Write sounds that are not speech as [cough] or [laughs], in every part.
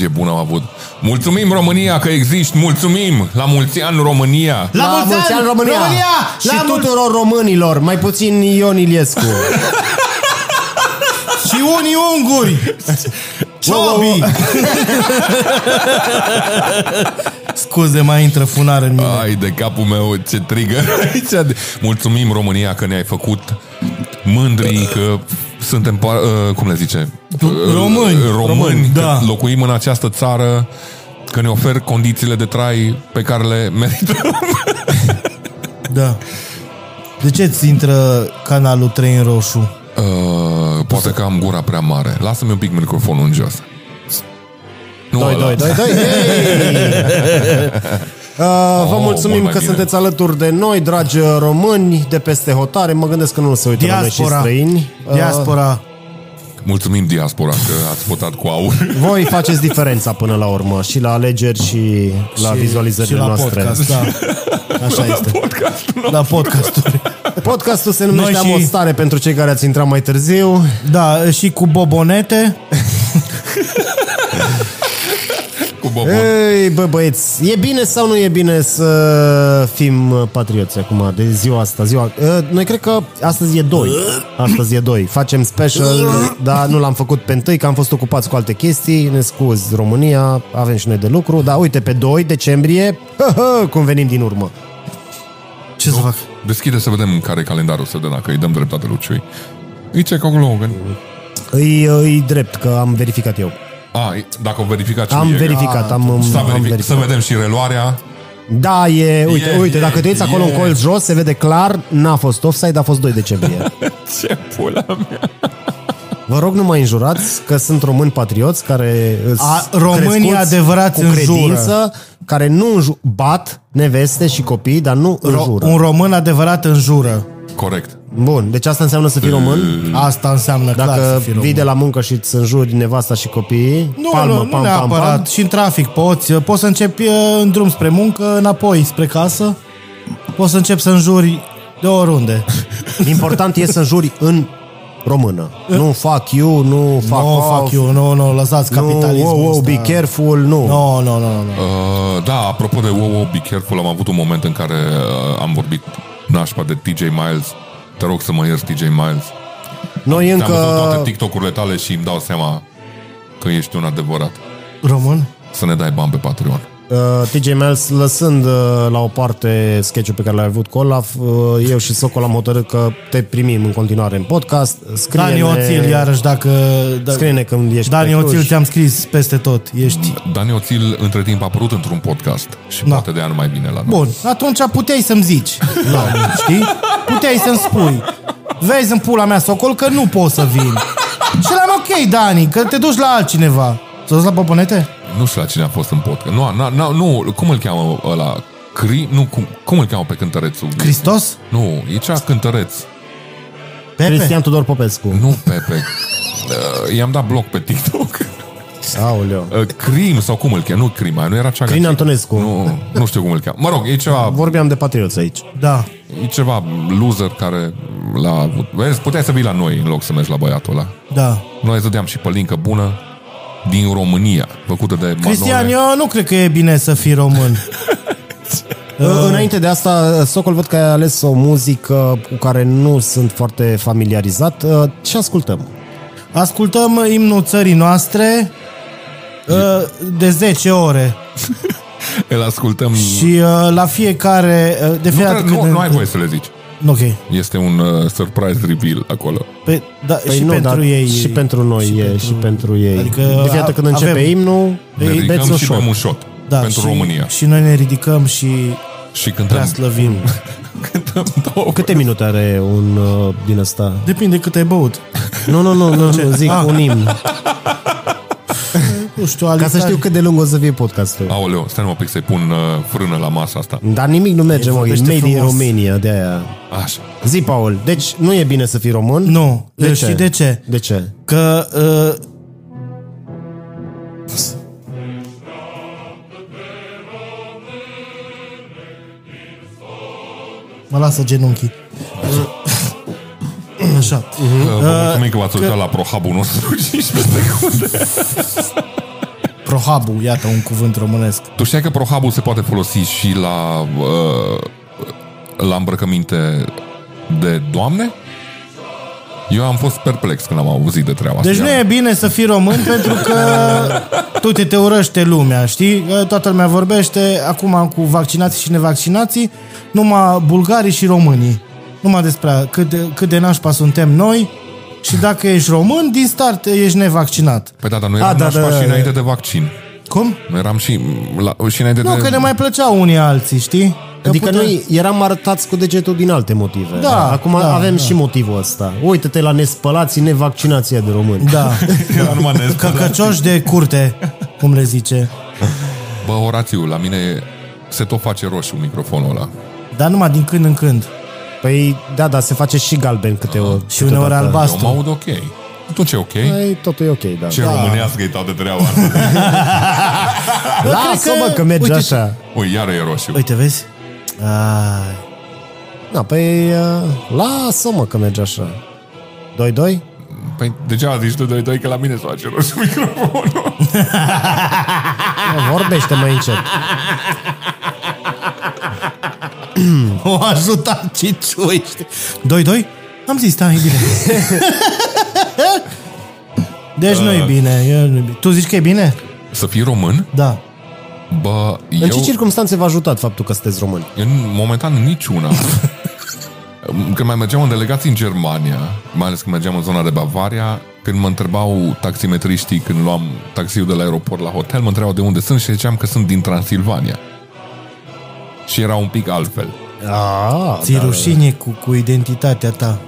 ce energie bună am avut. Mulțumim România că existi, mulțumim! La mulți ani România! La, La mulți ani, România! România! Și La mulți- tuturor românilor, mai puțin Ion Iliescu. [laughs] Și unii unguri! [laughs] Ciobi! [laughs] Scuze, mai intră funar în mine. Ai de capul meu, ce trigger aici. Mulțumim România că ne-ai făcut mândri că suntem, pa- uh, cum le zice? Români. Uh, Români, Români, că da. locuim în această țară, că ne ofer condițiile de trai pe care le merităm. [laughs] Da. De ce ți intră canalul 3 în roșu? Uh, poate că am gura prea mare. Lasă-mi un pic microfonul în jos. Nu, Doi, ăla. doi, doi, [laughs] doi. Hey! Uh, vă Oh, mulțumim mult mai că bine. sunteți alături de noi, dragi români de peste hotare. Mă gândesc că nu se uită la noi și Diaspora. străini. Uh, Diaspora. Mulțumim diaspora că ați votat cu aur. [laughs] voi faceți diferența până la urmă și la alegeri și la Și- vizualizările și la noastre. podcast, da. [laughs] Așa este. La podcasturi. Podcastul se numește Noi Am o și- stare pentru cei care ați intrat mai târziu. Da, și cu bobonete. [laughs] Cu Bobo. Ei, bă, băieți, e bine sau nu e bine să fim uh, patrioți acum de ziua asta? Ziua, uh, noi cred că astăzi e 2. Astăzi e 2. Facem special, dar nu l-am făcut pe întâi, că am fost ocupați cu alte chestii. Ne scuz, România, avem și noi de lucru. Dar uite, pe 2 decembrie, hă, hă, cum venim din urmă. Ce să fac? Deschide să vedem care e calendarul, să vedem dacă îi dăm dreptate lui Ciui. Îi check acolo. că- Îi, îi drept, că am verificat eu. A, dacă o verificat Am Ciui, e- verificat, am, Să, am verific, să verificat. vedem și reluarea. Da, e, uite, E, uite, e, dacă te uiți acolo e. în colț jos, se vede clar, n-a fost offside, a fost 2 decembrie. [laughs] Ce pula mea. Vă rog, nu mai înjurați că sunt români patrioți care A, sunt românii crescuți adevărați cu înjură. credință, care nu înju- bat neveste și copii, dar nu înjură. Un român adevărat înjură. Corect. Bun, deci asta înseamnă să fii român? Asta înseamnă clar să Dacă fii vii român. de la muncă și îți înjuri nevasta și copiii, Nu, palmă, nu, nu pam, pam, neapărat. pam. Și în trafic poți. Poți să începi uh, în drum spre muncă, înapoi spre casă. Poți să începi să înjuri de oriunde. [laughs] Important e să înjuri în română. Nu fuck you, nu fuck Nu, off, fuck you, nu, nu, lăsați nu, capitalismul wow, wow, ăsta. be careful, nu. Nu, nu, nu, nu. nu. Uh, da, apropo de wow, wow, be careful, am avut un moment în care uh, am vorbit nașpa de TJ Miles. Te rog să mă ierți, TJ Miles. Noi Te-am văzut încă... toate TikTok-urile tale și îmi dau seama că ești un adevărat. Român? Să ne dai bani pe Patreon. Uh, TJ Miles, lăsând uh, la o parte sketch-ul pe care l-ai avut cu Olaf, uh, eu și Socol am hotărât că te primim în continuare în podcast. Scrie-ne, Dani Oțil, iarăși, dacă... Da, Scrie-ne când ești Dani pe Cluj. Oțil, ți-am scris peste tot. Ești... Dani Oțil, între timp, a apărut într-un podcast și Da. poate de nu mai bine la noi. Bun, atunci puteai să-mi zici. [laughs] Da, știi? Puteai să-mi spui. Vezi în pula mea, Socol, că nu pot să vin. Și l-am ok, Dani, că te duci la altcineva. Să duci la Poponete? Nu știu la cine a fost în podcast. Nu, na, na, nu cum îl cheamă ăla? Cri? Nu, cum, cum îl cheamă pe cântărețul? Hristos? Nu, e cea cântăreț. Pepe? Cristian Tudor Popescu. Nu Pepe. Uh, i-am dat bloc pe TikTok. Aoleu. Uh, Crim sau cum îl cheamă? Nu Crima, nu era cea Crin Antonescu. Nu, nu știu cum îl cheamă. Mă rog, e ceva, Vorbeam de patrioți aici. Da. e ceva loser care l-a avut. Vezi, puteai să vii la noi în loc să mergi la băiatul ăla. Da. Noi îți dădeam și pălincă bună din România, făcută de Cristian, Manole. eu nu cred că e bine să fii român. [laughs] Uh, Înainte de asta, Socol, văd că ai ales o muzică cu care nu sunt foarte familiarizat. Uh, Ce ascultăm? Ascultăm imnul țării noastre uh, de 10 ore. [laughs] Îl ascultăm... Și uh, la fiecare... uh, De nu, fiecare trebuie- nu, nu ai voie să le zici. Ok. Este un uh, surprise reveal acolo. Pe, da, Păi și nu, pentru dar ei. și pentru noi și e, pentru- și pentru ei. Adică de fiecare dată când avem- începe imnul, Ne beți ridicăm un și shot. bem un shot da, pentru și, România. Și noi ne ridicăm și Și prea cântăm, slăvim. [laughs] cântăm două. Câte minute are un uh, din ăsta? Depinde cât ai băut. Nu, nu, nu, nu, nu zic Ah. un imn. [laughs] nu știu, Ca să alitare. știu cât de lung o să fie podcastul. Aoleu, stai mă un pic să-i pun uh, frână la masa asta. Dar nimic nu merge, El mă, e vorbește made in frumos. Romania, de aia. Așa. Zi, Paul, deci nu e bine să fii român? Nu, De știi ce? de ce? De ce? Că uh, Mă lasă genunchii. Așa. Uh, Vă mulțumim că v-ați uitat la prohabul nostru [laughs] 15 secunde. Prohabu, iată un cuvânt românesc. Tu știai că prohabul se poate folosi și la uh, la îmbrăcăminte de doamne? Eu am fost perplex când am auzit de treaba Deci asta. nu e bine să fii român pentru că tu te, te urăște lumea, știi? Toată lumea vorbește acum cu vaccinații și nevaccinații, numai bulgarii și românii. Numai despre cât de, cât de nașpa suntem noi și dacă ești român, din start ești nevaccinat. Păi da, dar noi eram A, da, nașpa da, și da. înainte de vaccin. Cum? Noi eram și, la, și înainte Nu, de... că ne mai plăceau unii alții, știi? Că Adică putem- noi eram arătați cu degetul din alte motive. Da, Acum da, avem da. și motivul ăsta. Uită-te la nespălații, nevaccinația de români. Da, [laughs] Era numai nespălat. căcăcioși de curte, cum le zice. Bă, Orațiu, la mine se tot face roșu microfonul ăla. Dar numai din când în când. Păi, da, da, se face și galben câte o... Și uneori câteodată. Eu albastru. mă aud ok. Atunci e ok. Păi, totul e ok, da. Ce da. românească e toată treaba [laughs] asta. Lasă, cred mă, că- că merge uite, așa. Ui, iară e roșu. Uite, vezi? Ai. Da, păi, uh, lasă, mă, că merge așa. 2-2? Păi degeaba zici tu doi, doi că la mine se face roșu [laughs] microfonul. [laughs] Vorbește mai încet. [clears throat] O ajuta Ciciui, știi? Doi, doi? Am zis, da, e bine. [laughs] deci nu e bine, e, nu e bine. Tu zici că e bine? Să fii român? Da. Bă, În eu... ce circunstanțe v-a ajutat faptul că sunteți români? În momentan niciuna. [laughs] când mai mergeam în delegații în Germania, mai ales când mergeam în zona de Bavaria, când mă întrebau taximetriștii când luam taxiul de la aeroport la hotel, mă întrebau de unde sunt și ziceam că sunt din Transilvania. Și era un pic altfel. Ah, Ți-e rușine cu, cu identitatea ta.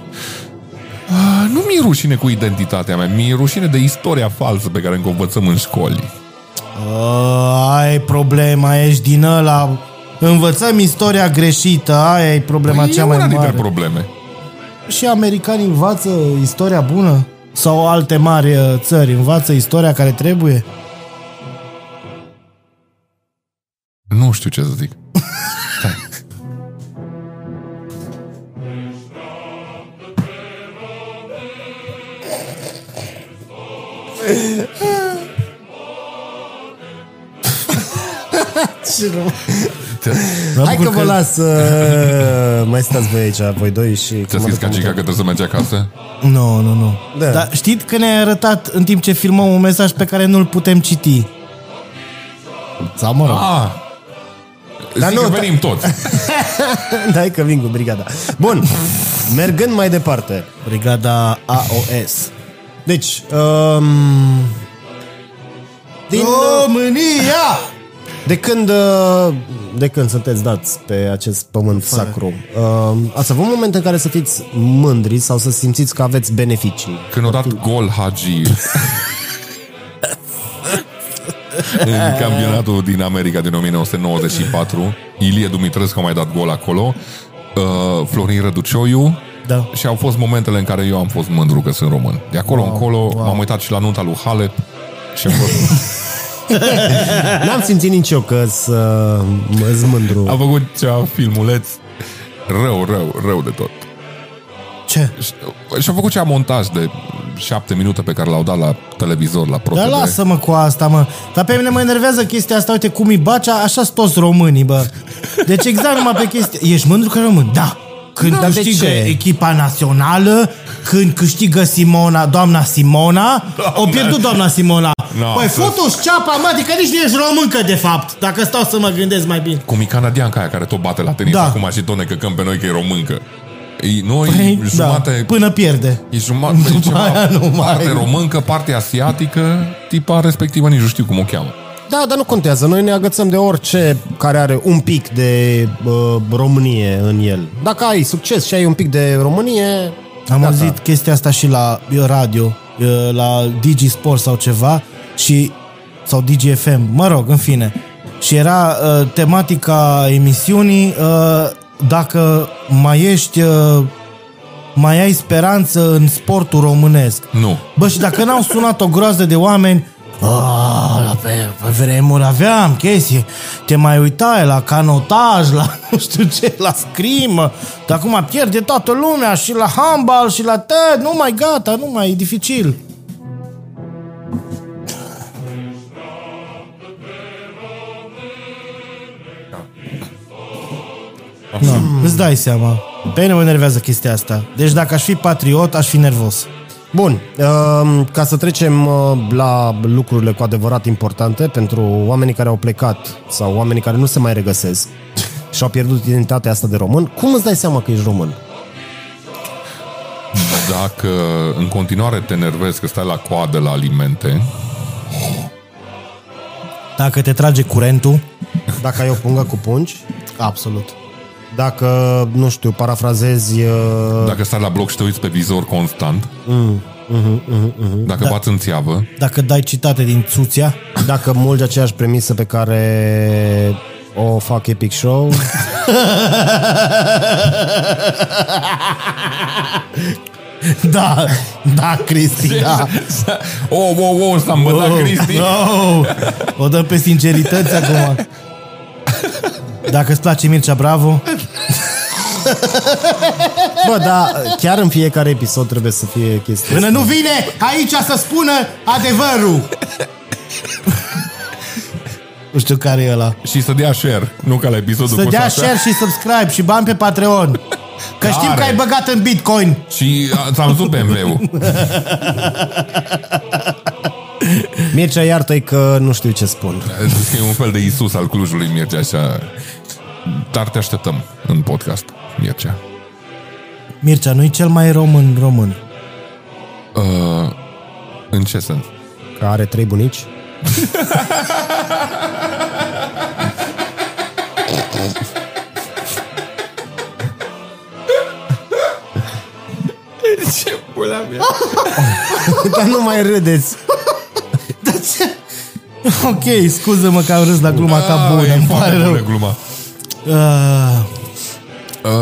Ah, Nu mi-e rușine cu identitatea mea, mi-e rușine de istoria falsă pe care încă o învățăm în școli. A, ai problema, ești din ăla... Învățăm istoria greșită, aia e problema Păi e cea una mai dintre mare. probleme. Și americanii învață istoria bună? Sau alte mari uh, țări învață istoria care trebuie? Nu știu ce să zic. [laughs] [laughs] Hai că bucur vă că- las uh, Mai stați voi aici, voi doi și... Ți-a scris ca Gica că trebuie să mergi acasă? Nu, nu, nu. Da. Dar știți că ne-ai arătat în timp ce filmăm un mesaj pe care nu-l putem citi. Sau mă rog. Ah! Dar Zic nu, că da- venim toți. [laughs] Dai că vin cu brigada Bun, mergând mai departe Brigada AOS. Deci um, din, România! De când uh, De când sunteți dați pe acest pământ sacru uh, Ați avut momente în care să fiți mândri Sau să simțiți că aveți beneficii? Când o dat gol Hagi [laughs] în campionatul din America din 1994, Ilie Dumitrescu a mai dat gol acolo, uh, Florin Răducioiu, Da. și au fost momentele în care eu am fost mândru că sunt român. De acolo wow, încolo wow. m-am uitat și la nunta lui Halep și am fost... [laughs] N-am simțit nici eu că sunt mândru am făcut ceva filmuleț rău, rău, rău de tot. Ce? Și- Și au făcut cea montaj de șapte minute pe care l-au dat la televizor, la Pro Dar TV. lasă-mă cu asta, mă. Dar pe mine mă enervează chestia asta. Uite cum e Bacea, așa sunt toți românii, bă. Deci exact numai pe chestia... Ești mândru că român? Da. Când Dar de câștigă ce? echipa națională, când câștigă Simona, doamna Simona, o pierdut doamna Simona. No, păi să- fotu ceapa, mă, adică nici nu ești româncă, de fapt, dacă stau să mă gândesc mai bine. Cum e canadianca aia care tot bate la tenis Da. acum și tot ne căcăm pe noi că e româncă. E, noi Păi, jumate... da, până pierde. E jumătate, După ceva, aia nu mai- parte româncă, parte asiatică, tipa respectivă, nici nu știu cum o cheamă. Da, dar nu contează. Noi ne agățăm de orice care are un pic de uh, Românie în el. Dacă ai succes și ai un pic de Românie... Am gata. auzit chestia asta și la radio, la Digi Sport sau ceva și sau DGFM, mă rog, în fine. Și era uh, tematica emisiunii uh, dacă mai ești uh, mai ai speranță în sportul românesc. Nu. Bă, și dacă n-au sunat o groază de oameni, "Ah, la pe, pe vremuri aveam chestii, te mai uitai la canotaj, la [laughs] nu știu ce, la scrimă, dar acum pierde toată lumea și la handball și la ted, nu mai gata, nu mai e dificil. No, îți dai seama. Pe mine mă enervează chestia asta. Deci dacă aș fi patriot, aș fi nervos. Bun, um, ca să trecem uh, la lucrurile cu adevărat importante pentru oamenii care au plecat sau oamenii care nu se mai regăsesc [laughs] și au pierdut identitatea asta de român, cum îți dai seama că ești român? Dacă în continuare te enervezi că stai la coadă la alimente, Dacă te trage curentul, Dacă ai o pungă cu pungi, absolut. Dacă, nu știu, parafrazezi... Uh, dacă stai la bloc și te uiți pe vizor constant, mhm, dacă bați în țiavă, Dacă dai citate din Țuția, [laughs] dacă mulgi aceeași premisă pe care o fac Epic Show, [laughs] da, da, Cristi, da. Oh, [laughs] oh, oh, s-a îmbătat Oh, Cristi. no. O dăm pe sincerități acum. Dacă îți place Mircea Bravo, [laughs] bă, da, chiar în fiecare episod trebuie să fie chestia până nu vine aici să spună adevărul. Nu știu care e ăla. Și să dea share, nu ca la episodul Să cu dea Sasha. share și subscribe și bani pe Patreon. Că știm Care? că ai băgat în Bitcoin. Și a- ți-am văzut BMW-ul. Mircea, iartă-i că nu știu ce spun. Zic că e un fel de Isus al Clujului, Mircea, așa. Dar te așteptăm în podcast, Mircea. Mircea, nu-i cel mai român român. Uh, în ce sens? Că are trei bunici. [laughs] Ce pula mea? [laughs] Dar nu mai râdeți. Dar ce? Ok, scuză-mă că am râs la gluma ta bună, e îmi foarte pare rău. bună gluma. Uh, Uh,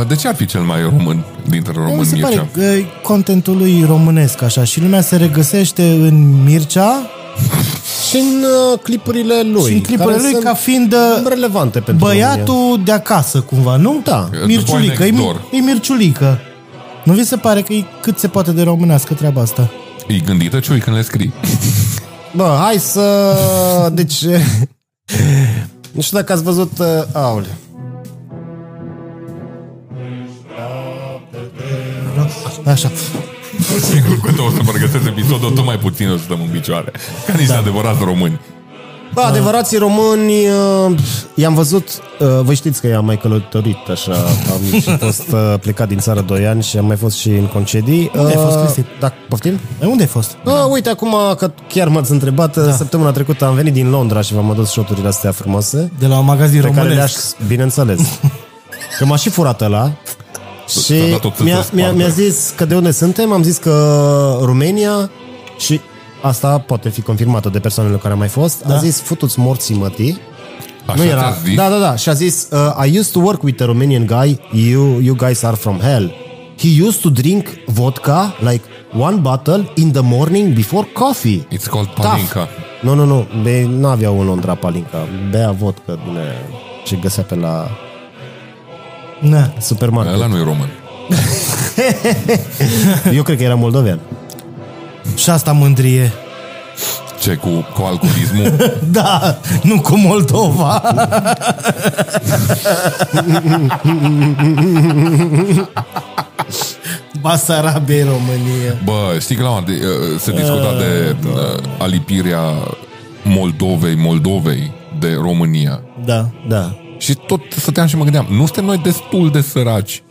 de ce ar fi cel mai român dintre mi români, se Mircea? pare că e contentul lui românesc așa și lumea se regăsește în Mircea [laughs] Și în uh, clipurile lui. și în clipurile care lui sunt ca fiind uh, relevante pentru România. băiatul de acasă cumva, nu? Da. Mirciulică, e, The boy mi- next door. e Mirciulică. Nu vi se pare că e cât se poate de românească treaba asta? E gândită ciui când le scrii. [laughs] Bă, hai să... Deci... [laughs] Nu știu dacă ați văzut... Uh, aule. Așa. Sigur că o să pregătesc episodul tot mai puțin o să stăm în picioare. Ca niște da. adevărați români. Bă, adevărații români, uh, i-am văzut, uh, voi știți că i-am mai călătorit așa, am și fost uh, plecat din țară 2 ani și am mai fost și în concedii. Unde ai fost, Cristi? Da, poftim? E, unde ai fost? Da. uite, acum că chiar m-ați întrebat, da. săptămâna trecută am venit din Londra și v-am adus șoturile astea frumoase. De la un magazin Pe care le-aș, românesc. bineînțeles. [laughs] Că m-a și furat ăla. Și Ți-a dat o țâță mi-a, mi-a, spartă. mi-a zis că de unde suntem, am zis că România și asta poate fi confirmată de persoanele care au mai fost. Da. A zis, futuți morții mătii. Așa nu era. ți-a zis? Da, da, da. Și a zis, uh, I used to work with a Romanian guy. You, you guys are from hell. He used to drink vodka like one bottle in the morning before coffee. It's called palinka. Nu, nu, nu. Be, nu aveau în Londra palinca. Bea vodka din aia ce găsea pe la Na. supermarket. Ăla nu e român. [laughs] Eu cred că era moldovean. Și asta mândrie. Ce, cu, cu alcoolismul? [laughs] Da, nu cu Moldova. [laughs] Basarabia, România. Bă, știi că la un- de, uh, se discuta de uh, alipirea Moldovei, Moldovei de România. Da. Da. Și tot stăteam și mă gândeam, nu suntem noi destul de săraci?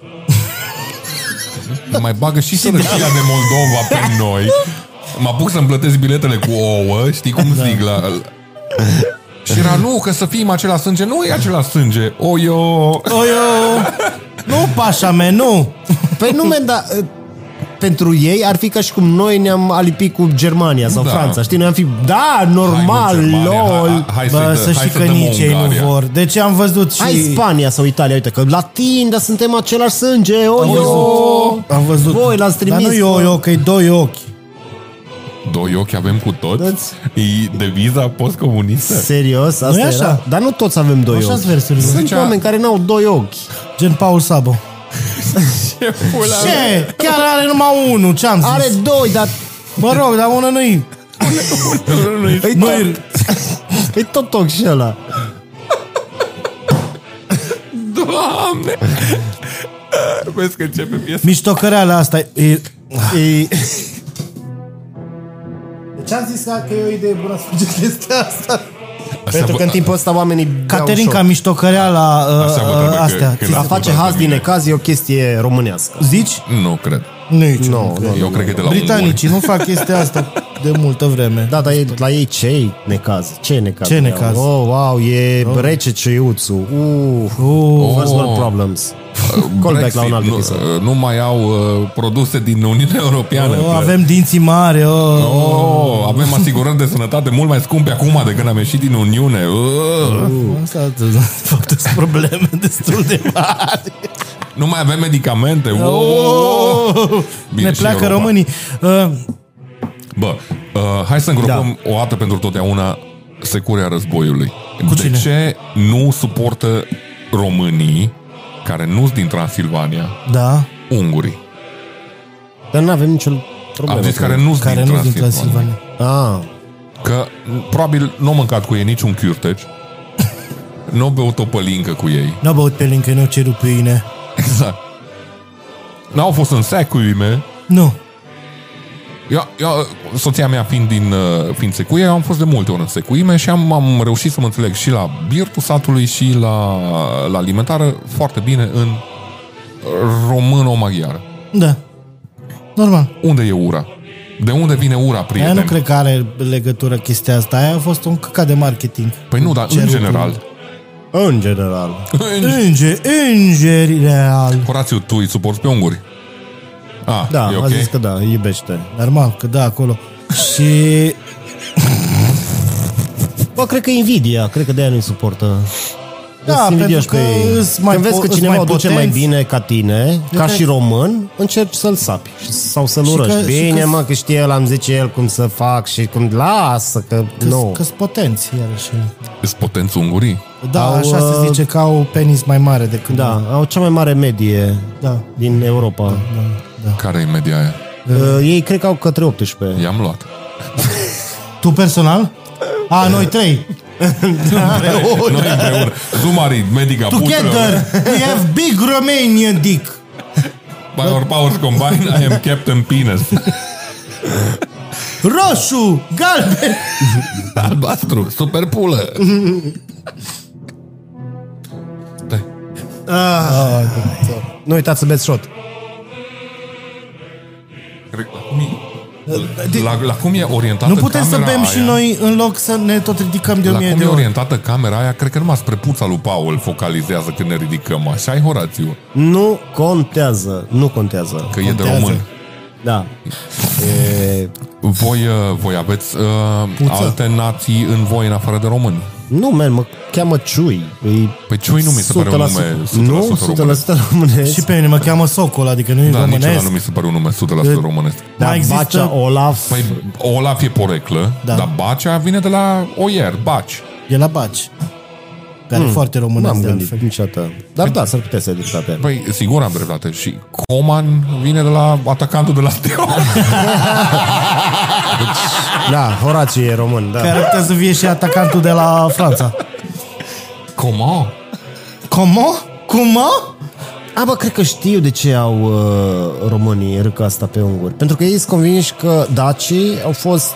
mai bagă și sărăcia de Moldova pe noi. Mă apuc să-mi plătesc biletele cu ouă, știi cum da. zic la... Și era, nu, că să fim același sânge. Nu e același sânge. O, eu... Oio! Nu, pașa mea, nu! Păi nu, men, dar uh, pentru ei ar fi ca și cum noi ne-am alipit cu Germania sau Da. Franța. Știi, noi am fi, da, normal, Hai, mă, Germania, lol. hai, hai, Bă, să-i dă- să hai știi să că dăm nici ei Ungaria. nu vor. Deci am văzut și... Hai Spania sau Italia, uite că latin, dar suntem același sânge, o, Am yo. văzut. Am văzut. Voi l-ați trimis, Dar nu eu, mă. eu, că e doi ochi. Doi ochi avem cu toți? Toți. E deviza postcomunistă? Serios? Asta Nu e așa? era? Dar nu toți avem doi Așa ochi. sunt versurile. Sunt Zicea- oameni care n-au doi ochi. Gen Paul Sabo. [laughs] Ce? Chiar are numai unul, ce-am zis? Are doi, dar Mă rog, dar unul nu-i... [laughs] e tot, e tot ochi și ăla. Doamne! Vezi că începe piesa. Miștocăreala asta e... E, Ce am zis că e o idee bună să faceți chestia asta? Pentru că în timpul ăsta oamenii beau Caterinca, șoc. miștocăreala Așa vă uh, trebuie că- astea. când- Ți- A face haz din necaz e o chestie românească. Zici? Nu cred. Nu, nici Nu, nu. nu, Eu cred că e de la Britanicii nu fac chestia asta de multă vreme. Da, dar e, la ei ce necaz? Ce necaz? Ce necaz? Oh, wow, e rece ceiuțu. Uh, Uh, [laughs] first world problems. Callback la un alt nu, episod. nu mai au uh, produse din Uniunea [laughs] Europeană. oh, Ple- avem dinții mari. Oh. Oh, avem asigurări de sănătate mult mai scumpe acum de când am ieșit din Uniune. Uh. Asta de [laughs] fapt sunt probleme destul de mari. Nu mai avem medicamente. Oh. Oh, Bine, ne și pleacă Europa. românii. Uh, Bă, uh, hai să îngropăm da. o dată pentru totdeauna securea războiului. Cu de cine? ce nu suportă românii care nu sunt din Transilvania, da, ungurii? Dar nu avem nicio problemă. Am zis cu care ei. nu sunt care din nu din Transilvania. Transilvania. Ah, Că m, probabil nu au mâncat cu ei niciun chiurteci, nu au [laughs] băut o pălincă cu ei. N-au băut pe lincă, nu au cerut pâine. Exact. N-au fost în secuime. Nu. Eu, eu, soția mea fiind din uh, fiind secuie, am fost de multe ori în secuime și am, am reușit să mă înțeleg și la birtul satului și la, la alimentară foarte bine în româno-maghiară. Da. Normal. Unde e ura? De unde vine ura, Aia prieten? nu cred că are legătură chestia asta. Aia a fost un căcat de marketing. Păi nu, dar în Cerul general. În general. Înger, îngeri real. Horațiu, tu îi suporți pe unguri? Ah, Da, e a ok? zis că da, îi iubește. Normal, că da, acolo. Și [laughs] Bă, cred că e invidia, cred că de aia nu-i suportă. Da, Sunt pentru invidioși că pe ei. îs mai Când vezi po- că îs cineva mai o duce mai potenți. bine ca tine, ca cred- și român, încerci să-l sapi și- sau să-l Și urăști. că- și Bine, că- mă, că știe el, am zice el cum să fac și cum... Lasă, că nu. că sunt potenți, iarăși. Sunt potenți ungurii? Da, Au, așa se uh, zice că au penis mai mare decât... Da, au cea mai mare medie Da. din Europa. Care e media aia? Uh, ei cred că au către 18. I-am luat. Tu personal? A, noi trei. Noi împreună. Zumari, medica Together, we have big Romanian dick. By our powers combined, I am Captain Penis. Roșu, galben. Albastru, super pulă. Stai. Nu uitați să beți shot. E, la, la cum e orientată Nu putem să camera bem aia, și noi în loc să ne tot ridicăm de o La mie cum de e ori. orientată camera aia, cred că numai spre puța lui Paul focalizează când ne ridicăm. Așa e Horațiu, Nu contează, nu contează. că e de Contează. român. Da. E, Voi, uh, voi aveți uh, alte nații în voi în afară de români. Nu, man, mă cheamă Ciui. E Păi Ciui nu mi se pare un 100% nume 100% Nu, 100% românesc. românesc. Și pe mine mă cheamă Socol, adică nu e Da, nici ăla românesc. nu mi se pare un nume 100% românesc. Da, Mai există- Bacea, Olaf. Păi Olaf e poreclă, Da. dar Bacea vine de la Oier, Baci. E la Baci. Care e foarte românesc N-am de gândit altfel. niciodată. Dar da, s-ar putea să ai dreptate. Păi, sigur am dreptate. Și Coman vine de la atacantul de la Steaua. [laughs] Da, Horațiu e român, da. Care ar putea să fie și atacantul de la Franța. Coman? Como? Cum? A, bă, cred că știu de ce au uh, românii râcă asta pe unguri. Pentru că ei sunt convinși că dacii au fost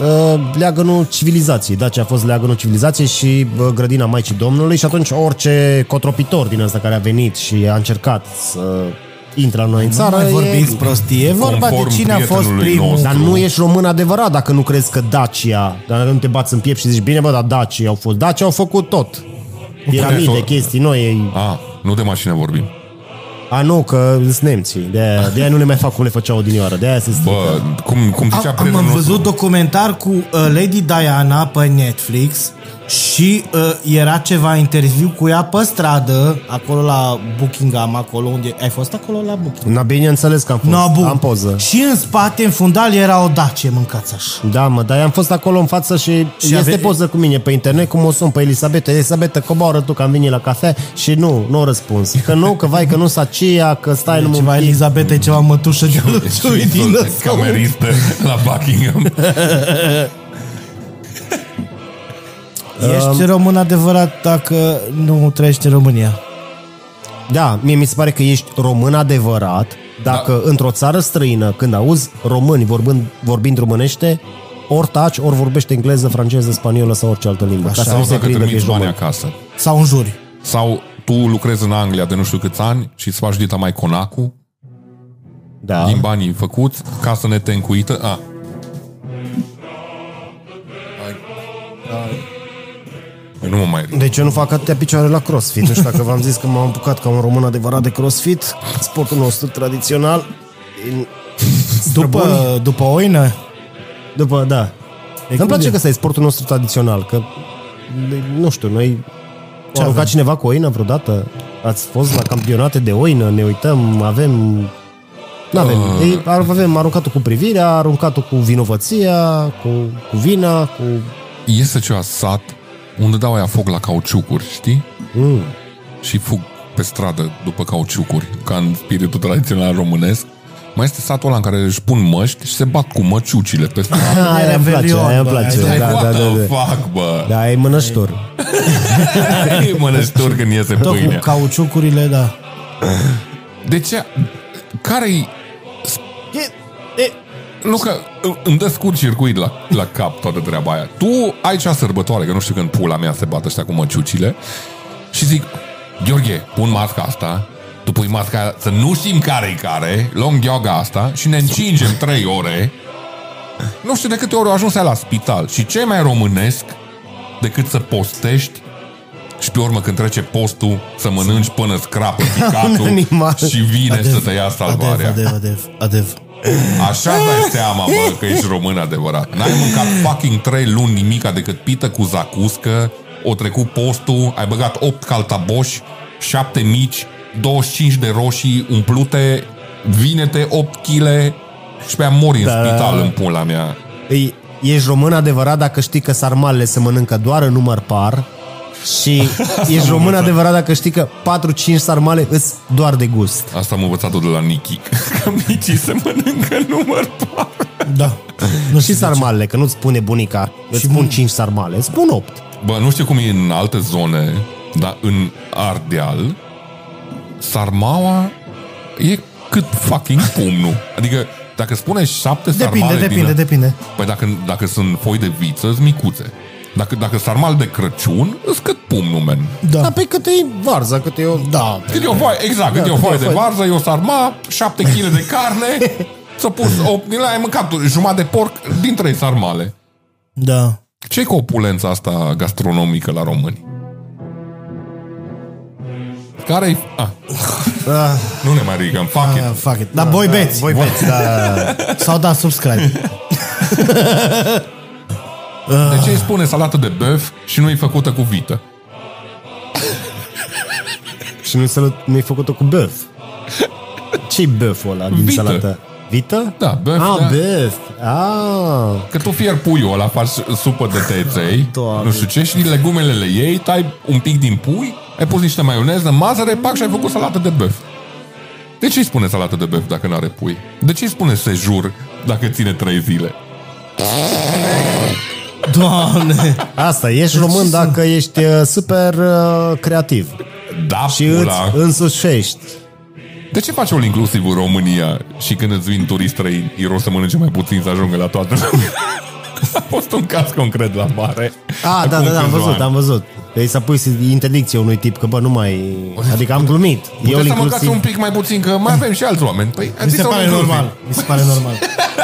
uh, leagănul civilizației. Dacia a fost leagănul civilizației și uh, grădina Maicii Domnului și atunci orice cotropitor din ăsta care a venit și a încercat să intre la noi în Nu țară mai e... vorbiți prostie. E vorba de Conform cine a fost prietenului primul. nostru. Dar nu ești român adevărat dacă nu crezi că Dacia, dar nu te bați în piept și zici, bine bă, dar Dacia au fost. Dacia au făcut tot. Piramide, Puteți- chestii, noi ei... A, nu de mașină vorbim. A, nu, că sunt nemții. De-aia, de-aia nu le mai fac cum le făceau odinioară. De-aia se strică. Bă, cum, cum zicea Am, prietenul am nostru, văzut documentar cu uh, Lady Diana pe Netflix și uh, era ceva interviu cu ea pe stradă, acolo la Buckingham, acolo unde... Ai fost acolo la Buckingham? Na, bineînțeles că am fost. No, bun. Am poză. Și în spate, în fundal, era o dacie mâncați așa. Da, mă, dar am fost acolo în față și, și este ave- poză cu mine pe internet, cum o sun pe Elisabeta. Elisabeta, coboară tu că am venit la cafea și nu, nu răspuns. Că nu, că vai, că nu s-a aceea, că stai nu Ceva mă Elizabeta e ceva mătușă de luciui din Sunt ăsta. cameristă la Buckingham. [laughs] Ești român adevărat dacă nu trăiești în România. Da, mie mi se pare că ești român adevărat dacă da. într-o țară străină, când auzi români vorbind, vorbind românește, ori taci, ori vorbește engleză, franceză, spaniolă sau orice altă limbă. Așa, ca să Sau nu se dacă prindă că trimiți ești bani român. acasă. Sau în juri. Sau tu lucrezi în Anglia de nu știu câți ani și îți faci dita mai conacul Da. din banii făcuți, casă netencuită. A. Eu nu mă mai ridic. Deci eu nu fac atâtea picioare la crossfit. Nu știu dacă v-am zis că m-am apucat ca un român adevărat de crossfit, sportul nostru tradițional. În- După, după oină, După, da. cum Îmi place e? că ăsta e sportul nostru tradițional, că nu știu, noi Ce a aruncat avem? cineva cu oină vreodată? Ați fost la campionate de oină, ne uităm, avem... Nu avem. Uh. Ei, avem aruncat-o cu privirea, aruncat-o cu vinovăția, cu, cu vina, cu... Este ceva sat unde dau aia foc la cauciucuri, știi? Mm. Și fug pe stradă după cauciucuri, ca în spiritul tradițional românesc. Mai este satul ăla în care își pun măști și se bat cu măciucile pe stradă. [laughs] Aia îmi place, Revelion, aia îmi bă, place. aia e Da, What da, da, the da. fuck, bă? Da, e mănăștor. [laughs] E mănăștur când iese tot cu pâinea. cauciucurile, da. De ce? Care-i... Nu că îmi dă scurt circuit la, la cap toată treaba aia. Tu ai cea sărbătoare, că nu știu când pula mea se bată ăștia cu măciucile, și zic, Gheorghe, pun masca asta, tu pui masca aia, să nu știm care-i care, luăm gheoga asta și ne încingem trei ore. Nu știu de câte ori au ajuns aia la spital. Și ce mai românesc decât să postești și pe urmă când trece postul să mănânci până scrapă [laughs] picatul animal. și vine să te ia Adev, salvarea. adev, adev, adev. Așa îți dai seama, bă, că ești român adevărat. N-ai mâncat fucking 3 luni nimica decât pită cu zacuscă, o trecut postul, ai băgat 8 caltaboși, 7 mici, 25 de roșii umplute, vinete 8 kg și pe aia mori în Da. spital în pula mea. Ei, ești român adevărat dacă știi că sarmalele se mănâncă doar în număr par și ești român adevărat dacă știi că 4-5 sarmale îs doar de gust. Asta am învățat-o de la Nichi. [laughs] Că micii se mănâncă în număr par. Da. Nu Și știu sarmalele, că nu-ți spune bunica, îți spun 5 sarmale, îți spun 8. Bă, nu știu cum e în alte zone, dar în Ardeal, sarmaua e cât fucking pumnul. Adică, dacă spune șapte Depinde, sarmale depinde, din... depinde. Păi dacă, dacă sunt foi de viță, sunt micuțe. Dacă, dacă sarmal de Crăciun, îs cât pumnul, men. Da. Dar pe cât e varza, cât e o... Da. Cât e o foaie, exact, cât Da, e o cât e foaie o de foaie. varză, e o sarma, șapte kg de carne, [laughs] s-a pus 8 din ai mâncat jumătate de porc din trei sarmale. Da. ce cu opulența asta gastronomică la români? Care-i... Ah, Ah, nu ne mai ridicăm, fuck it. ah, fuck it. Dar voi beți. Voi veți, da. [laughs] Sau da subscribe. [laughs] De ce îi spune salată de băf și nu e făcută cu vită? [laughs] Și nu, să nu e făcut-o cu băf. Ce-i băful ăla din Vită. salată? Vită? Da, băf, Ah, da. băf. Ah. Că tu fier puiul ăla, faci supă de teței, [laughs] Doamne. nu știu ce, și din legumele le iei, tai un pic din pui, ai pus niște maioneză, mazăre, pac și ai făcut salată de băf. De ce îi spune salată de băf dacă nu are pui? De ce îi spune sejur dacă ține trei zile? Doamne. Asta, ești român dacă ești uh, super uh, creativ Da, și îți pula. însușești. De ce faci all inclusiv în România și când îți vin turiști străini, e rost să mănânce mai puțin să ajungă la toată lumea? [laughs] A fost un caz concret la mare. Ah, da, acum da, da, am câțiva văzut, ani. am văzut. Păi să pui interdicție unui tip, că bă, nu mai... Adică am glumit. Eu Puteți să mâncați inclusiv... un pic mai puțin, că mai avem și alți oameni. Păi, Mi se zis all pare inclusiv. normal. Mi se pare normal.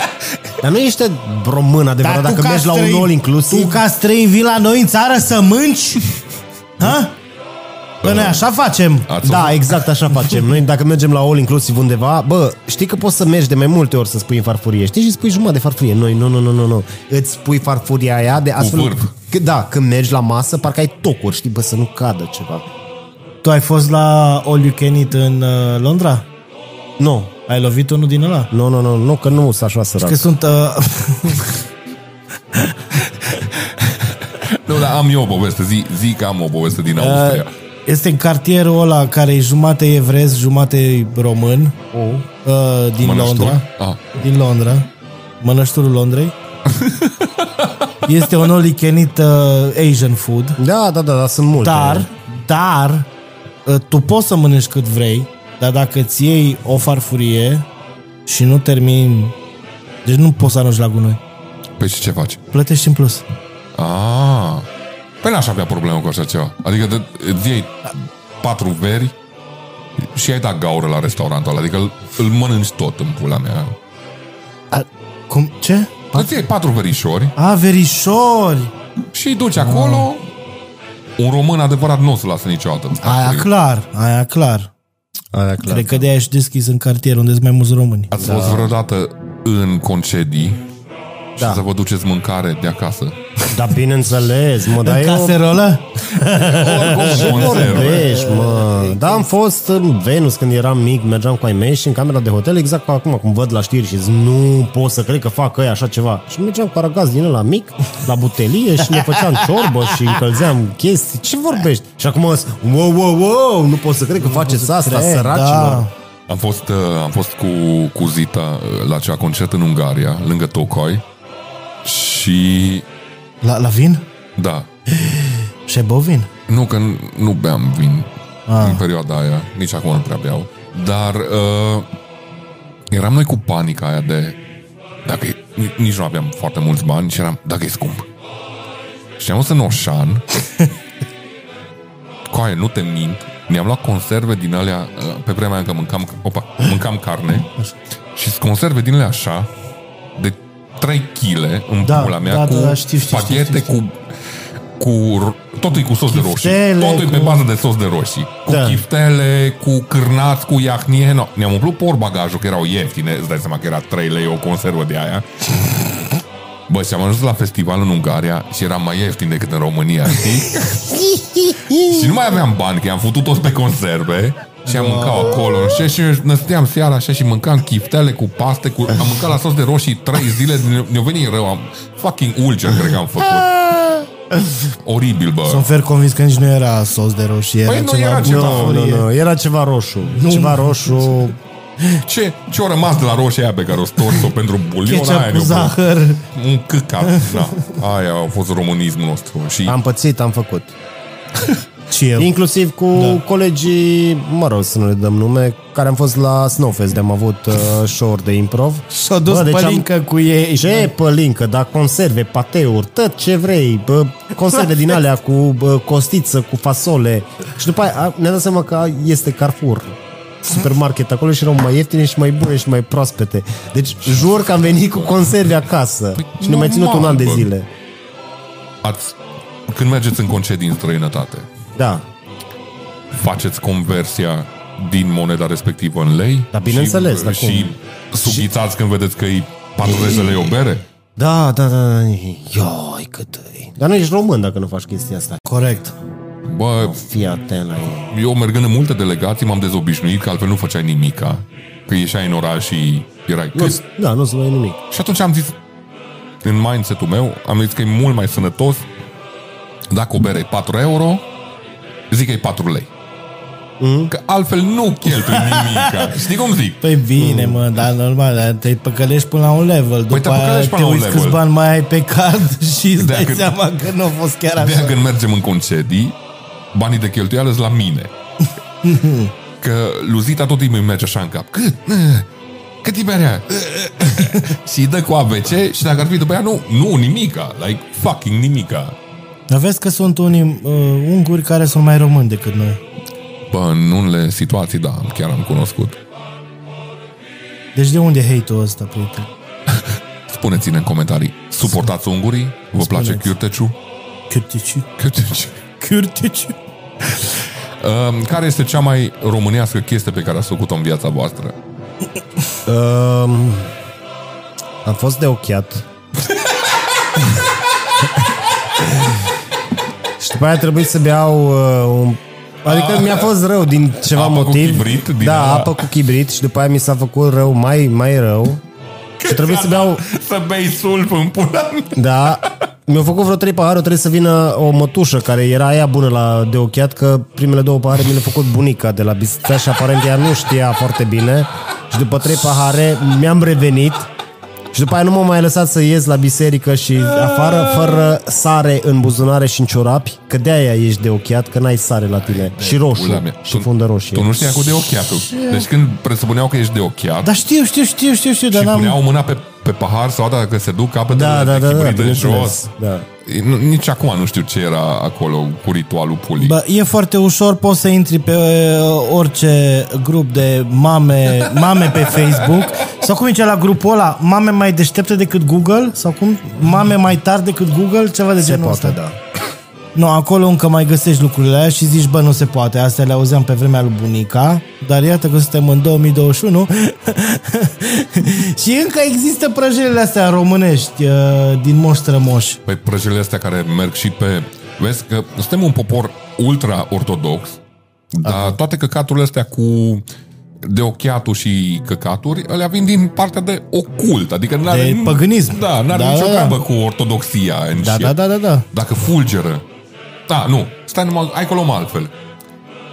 [laughs] Dar nu ești român adevărat Dar tu dacă ca mergi la un străin- all inclusiv. Tu ca străin vii la noi în țară să mânci? [laughs] Ha? Bă, noi așa facem. Ați Da, auzit? exact așa facem. Noi dacă mergem la all inclusiv undeva, bă, știi că poți să mergi de mai multe ori să spui în farfurie. Știi și spui jumătate de farfurie. Noi, nu, nu, nu, nu, nu. Îți pui farfuria aia de astfel... vârf. Că, da, când mergi la masă, parcă ai tocuri, știi, bă, să nu cadă ceva. Tu ai fost la All You Can Eat în uh, Londra? Nu, Ai lovit unul din ăla? nu, nu, nu, nu că nu sunt așa sărac. Că sunt... Uh, [laughs] Nu, dar am eu o poveste. Zi, zi că am o poveste din Austria. Este în cartierul ăla care e jumate evrez, jumate român Oh. uh, din Mănăștur? Londra. Ah. Din Londra. Mănășturul Londrei. [laughs] este un all you can eat, uh, Asian food. Da, da, da, da, sunt multe. Dar, dar, uh, tu poți să mănânci cât vrei, dar dacă îți iei o farfurie și nu termini, deci nu poți să arunci la gunoi. Păi și ce faci? Plătești în plus. Ah. Păi n-aș avea problemă cu așa ceva. Adică de, îți iei patru veri și ai dat gaură la restaurantul ăla. Adică îl, îl mănânci tot în pula mea. A, cum? Ce? Îți iei patru verișori A, verișori! și îi duci acolo. Un român adevărat nu o să lasă niciodată. în Aia farfurie. clar, aia clar. Aia, clar. Cred că de-aia ești deschis în cartier unde sunt mai mulți români. Ați fost vreodată în concedii și Da. să vă duceți mâncare de acasă? Da, bineînțeles, mă, dar În eu... caserolă? Ce Vorbești, mă. Da, am fost în Venus când eram mic, mergeam cu ai mei și în camera de hotel, exact ca acum, cum văd la știri și zic, nu pot să cred că fac ăia așa ceva. Și mergeam cu aragaz din ăla mic, la butelie și ne făceam [laughs] ciorbă și încălzeam chestii. Ce vorbești? Și acum zic, wow, wow, wow, nu pot să cred că faceți asta, Cred, săracilor. Da. Am fost, uh, am fost cu, cu Zita uh, la acea concert în Ungaria, lângă Tocoi. Și La, la vin? da, [gasps] Și ai băut vin? nu că nu, nu beam vin ah. în perioada aia, nici acum nu prea beau. Dar uh, eram noi cu panica aia de dacă e, ni- nici nu aveam foarte mulți bani și eram, dacă e scump. Și am dus în Oșan [laughs] Coaie, nu te mint Ne-am luat conserve din alea uh, Pe vremea aia că mâncam, opa, mâncam carne Și conserve din alea așa De 3 kg În Da, pula mea da, Cu da, da, știu, știu, spaghete știu, știu. cu cu r- totul e cu sos de roșii. Chiftele, Totul e pe cu- bază de sos de roșii. Cu Da. chiftele, cu cârnați, cu iahnie. No. Ne-am umplut portbagajul, că erau ieftine. Îți dai seama că era 3 lei o conservă de aia. Bă, și am ajuns la festival în Ungaria și era mai ieftin decât în România, știi? [laughs] și nu mai aveam bani, că am făcut toți pe conserve și am mâncat acolo și, și ne stăteam seara așa și mâncam chiftele cu paste, cu, am mâncat la sos de roșii trei zile, ne- ne-a venit rău, am fucking ulcer, cred că am făcut. Oribil, bă. Sunt fer convins că nici nu era sos de roșie, era Păi nu, ceva era ceva. Nu, nu, nu, era ceva roșu. Ceva roșu. Ce, ce-o rămas de la roșia aia pe care o stors-o pentru bulion Ketchup aia? cu ne-o pus. zahăr. Un căcat, da. Aia a fost românismul nostru. Și Am pățit, am făcut. [laughs] Și eu. Inclusiv cu da. colegii, mă rog să nu le dăm nume, care am fost la Snowfest, de am avut uh, show de improv. S-a dus Bă, deci am- pălincă cu ei. Ce pălincă, dar conserve, pateuri, tot ce vrei, bă, conserve din alea cu bă, costiță, cu fasole. Și după aia a- ne-am dat seama că este Carrefour supermarket acolo și erau mai ieftine și mai bune și mai proaspete. Deci jur că am venit cu conserve acasă și ne mai ținut un normal, an de bă. zile. ați, când mergeți în concedii în străinătate, Da. faceți conversia din moneda respectivă în lei? Da, bineînțeles, și, dar cum? și sughițați când vedeți că e 40 de lei o bere? Da, da, da. Ioi, cât e. Dar nu ești român dacă nu faci chestia asta. Corect. Bă, Fii atent la ei. eu mergând în multe delegații m-am dezobișnuit că altfel nu făceai nimica. Că ieșai în oraș și erai... Nu, da, nu-ți mai nimic. Și atunci am zis, în mindset-ul meu, am zis că e mult mai sănătos dacă o bere e 4 euro, zic că e 4 lei. Mm. Că altfel nu cheltui [laughs] nimic. Știi cum zic? Păi bine, mă, dar normal, dar te păcălești până la un level. După Păi te aia păcălești până te la un uiți level. câți bani mai ai pe card [laughs] și îți De-aia dai când- seama că nu a fost chiar De așa. aia când mergem în concedii, banii de cheltuială sunt la mine. [laughs] Că Luzita tot timpul îmi merge așa în cap. Cât? Cât e berea? și îi dă cu ABC și dacă ar fi după ea, nu, nu, nimica. Like, fucking nimica. Dar vezi că sunt unii uh, unguri care sunt mai români decât noi. Bă, în unele situații, da, chiar am cunoscut. Deci de unde e hate-ul ăsta, prieten? [laughs] Spuneți-ne în comentarii. Suportați ungurii? Vă place Spuneți. chiurteciu? Cârticiu. Chiurteciu. Cârticiu. Uh, [laughs] care este cea mai românească chestie pe care ați făcut-o în viața voastră? Um, am fost de ochiat. [laughs] și după aia a trebuit să beau uh, un... Adică mi-a fost rău din ceva Apă cu motiv. chibrit din da, ala? apă cu chibrit și după aia mi s-a făcut rău, mai, mai rău. Și trebuie să beau... Să bei sulf în pula mea. Da, mi-au făcut vreo trei pahare, trebuie să vină o mătușă care era aia bună la de ochiat, că primele două pahare mi le-a făcut bunica de la Bistrița și aparent ea nu știa foarte bine. Și după trei pahare mi-am revenit și după aia nu m-am mai lăsat să ies la biserică și afară fără sare în buzunare și în ciorapi, că de-aia ești de ochiat, că n-ai sare la tine. Și Pula roșu. mea. Și fundă roșie. Tu nu știai cu de ochiatul. Deci când presupuneau că ești de ochiat Dar știu, știu, știu, știu, știu, dar și n-am... puneau mâna pe, pe pahar sau dacă se duc capetele Da, da, de da, da, chibrit în bineînțeles. jos. Da. Nu, nici acum nu știu ce era acolo cu ritualul pulii. Bă, e foarte ușor, poți să intri pe uh, orice grup de mame, [laughs] mame pe Facebook sau cum e cea la grupul ăla, mame mai deștepte decât Google sau cum, mame mai tari decât Google, ceva de Se genul poate, ăsta. da. Nu, acolo încă mai găsești lucrurile alea și zici, bă, nu se poate. Astea le auzeam pe vremea lui bunica, dar iată că suntem în 2021 [laughs] și încă există prăjelele astea românești uh, din moș strămoș. Păi prăjelele astea care merg și pe... Vezi că suntem un popor ultra-ortodox, dar toate căcaturile astea cu de ochiatul și căcaturi, alea vin din partea de ocult, adică n-are, De păgânism. Da, n-are Da, nicio da, da. treabă cu ortodoxia în Da, shit. da, da, da, da. Dacă fulgeră. Da, nu, stai numai, hai că o luăm altfel.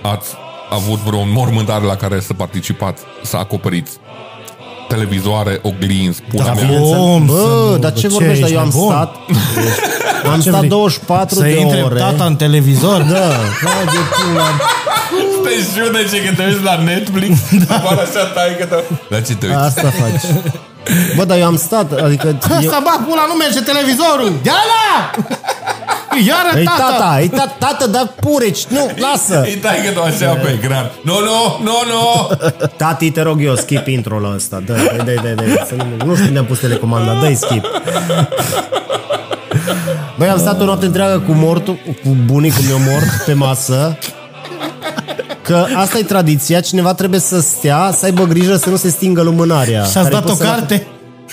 Ați avut vreo mormântare la care să participați, să acoperiți televizoare, oglinzi, pula Da, mea. bine. Cum să Bă, nu? dar Bă, ce ce vorbești? Dar ești eu am nebun? stat... am Ce stat vrei? 24 Să de intre ore. tata în televizor? Da, hai de pula. Te judece că te uiți la Netflix, [laughs] apare așa tai că La ce te uiți? Asta faci. Bă, dar eu am stat, adică... Eu... Asta, bă, pula, nu merge televizorul! Ia-la! Iară, Ei, tata! tata, ei, tata, tată, dar pureci, nu, lasă! Îi tai că tu așa pe ecran. Nu, nu, nu, nu! Tati, te rog eu, skip intro-ul ăsta. Dă, dă, dă, dă, dă. Să nu, nu știu unde am pus telecomanda, dă skip. Băi, am stat o noapte întreagă cu mortul, cu bunicul meu mort pe masă. Că asta e tradiția, cineva trebuie să stea, să aibă grijă să nu se stingă lumânarea. Și ați care dat poți o să- carte?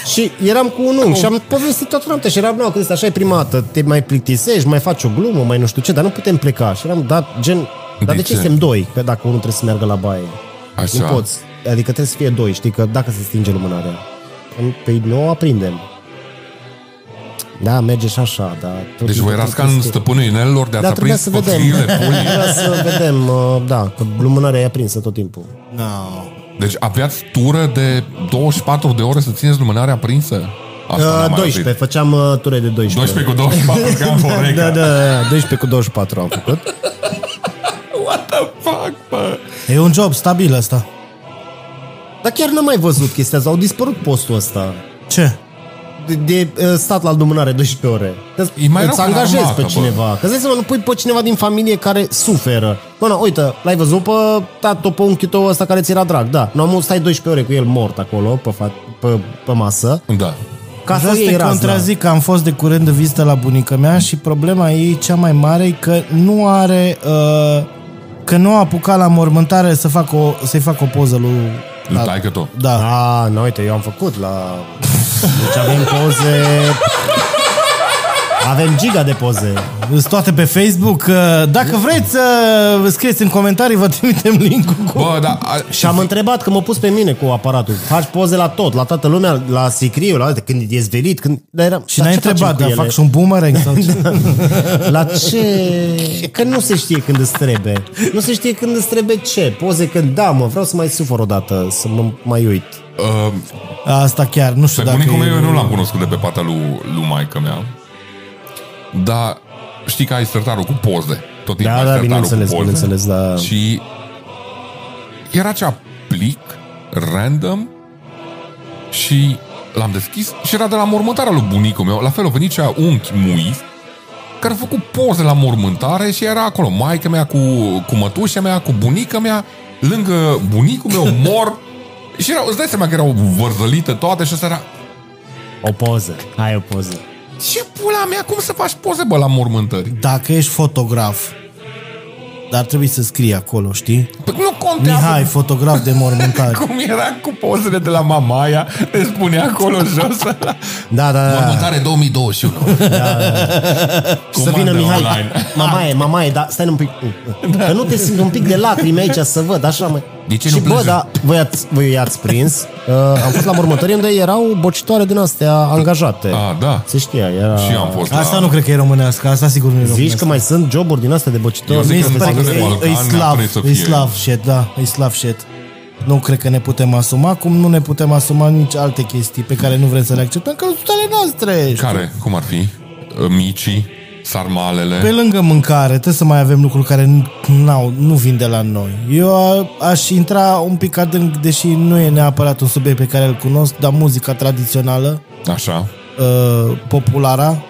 Și eram cu un unghi și am povestit toată noaptea și eram, nu, când ești așa e prima dată, te mai plictisești, mai faci o glumă, mai nu știu ce, dar nu putem pleca. Și eram, da, gen, dar de ce ce? suntem doi? Că dacă unul trebuie să meargă la baie. Așa. Nu poți. Adică trebuie să fie doi, știi, că dacă se stinge lumânarea. Păi nu o aprindem. Da, merge și așa, dar... tot Deci timpul voi erați ca în trebuie să- stăpânul inelelor de Da, ați trebuia aprins să vedem. fățiile pulii. [laughs] Trebuia să vedem, uh, da, că lumânarea e aprinsă tot timpul. No. Deci aveați tură de 24 de ore să țineți lumânarea aprinsă? Asta n-am Uh, mai 12, auzit. făceam uh, ture de 12. 12 cu 24 ca în Horeca. Da, da, da, 12 cu 24 am făcut. [laughs] What the fuck, bă? E un job stabil ăsta. Dar chiar n-am mai văzut chestia asta, au dispărut postul ăsta. Ce? De, de uh, stat la lumânare 12 ore. Că E mai îți rău ca la angajezi armată, pe bă. cineva. Că îți dai seama, nu pui pe cineva din familie care suferă. Bă, na, uite, l-ai văzut pe tato, pe unchiul tău ăsta care ți era drag. Da, nu am stai 12 ore cu el mort acolo, pe, fa- pe, pe masă. Da. Ca să Vreau să iei te razna. contrazic că am fost de curând de vizită la bunica mea și problema ei cea mai mare e că nu are... Uh, că nu a apucat la mormântare să fac o, să-i fac o poză lui... Lui taică tu. Da. A, nu, uite, eu am făcut la... [laughs] Deci avem poze... Avem giga de poze. Sunt toate pe Facebook. Uh, Dacă vreți să scrieți în comentarii, vă trimitem link-ul cu... Bă, da, a, Și am întrebat că mă pus pe mine cu aparatul. Faci poze la tot, la toată lumea, la sicriu, la alte, când e zvelit, când... Dar eram, Și dar n-ai ce facem întrebat, cu dar ele? fac și un boomerang sau ce? [laughs] La ce? Că nu se știe când îți trebuie. Nu se știe când îți trebuie ce. Poze când, da, mă, vreau să mai sufăr o dată, să mă mai uit. uh, Asta chiar, nu știu Pe dacă... bunicul meu e- eu nu l-am cunoscut de pe partea lui, lui maică mea. Dar știi că ai sertarul cu poze. Tot timpul Da, ai da, sertarul bineînțeles, cu poze. bineînțeles, da. Și era cea plic, random, și l-am deschis și era de la mormântarea lui bunicul meu. La fel, a venit cea unchi muist, care a făcut poze la mormântare și era acolo maica mea cu, cu mătușa mea, cu bunica mea, lângă bunicul meu [laughs] mor. Și erau, îți dai seama că erau vărzălite toate și asta era O poză. Hai o poză. Ce pula mea, cum să faci poze, bă, la mormântări? Dacă ești fotograf Dar trebuie să scrie acolo, știi? Păi nu contează Mihai, fotograf de mormântare. [laughs] cum era cu pozele de la Mamaia, te spune acolo jos ăla. [laughs] Da, da, da. Mormântare 2021. Și [laughs] să vină Comandă Mihai. online. Mamaie, mamaie, da, stai un pic. Că nu te simt un pic de lacrimi aici să văd, așa mai. De ce și nu bă, plângi? da, voi, ați, voi i-ați prins. Uh, am fost la mormântărie unde erau bocitoare din astea angajate. Ah, da. Se știa, era... Și eu am fost Asta la... nu cred că e românească, asta sigur nu e Zici românească. că mai sunt joburi din astea de bocitori? Eu zic Mi că se pare sunt că de e, Balcan, e ar slav, trebui să e fie. slav shit, da, e slav shit. Nu cred că ne putem asuma, cum nu ne putem asuma nici alte chestii pe care nu vrem să le acceptăm, că sunt ale noastre. Care? Cum ar fi? Micii? Sarmalele? Pe lângă mâncare, trebuie să mai avem lucruri care nu, n-au, nu vin de la noi. Eu a, aș intra un pic adânc, deși nu e neapărat un subiect pe care îl cunosc, dar muzica tradițională, Așa. uh, populară,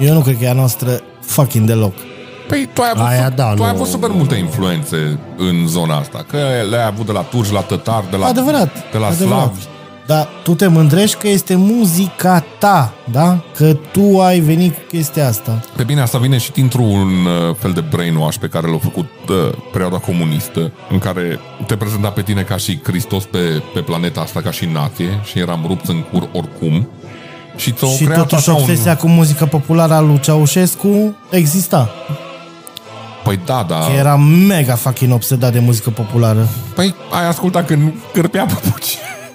eu nu cred că e a noastră fucking deloc. Păi tu ai avut, Aia da, tu ai nu- avut super multe influențe în zona asta. Că le-ai avut de la turci, la tătari, de la, Adevărat. de la adevărat. slavi. Dar tu te mândrești că este muzica ta, da? Că tu ai venit cu chestia asta. Pe bine, asta vine și dintr-un uh, fel de brainwash pe care l-a făcut uh, perioada comunistă, în care te prezenta pe tine ca și Hristos pe, pe planeta asta, ca și nație, și eram rupți în cur oricum. Și, ți-o și creat totuși așa obsesia un... cu muzica populară a lui Ceaușescu exista. Păi da, da. Că era mega fucking obsedat de muzică populară. Păi ai ascultat când cârpea păpuci. [laughs]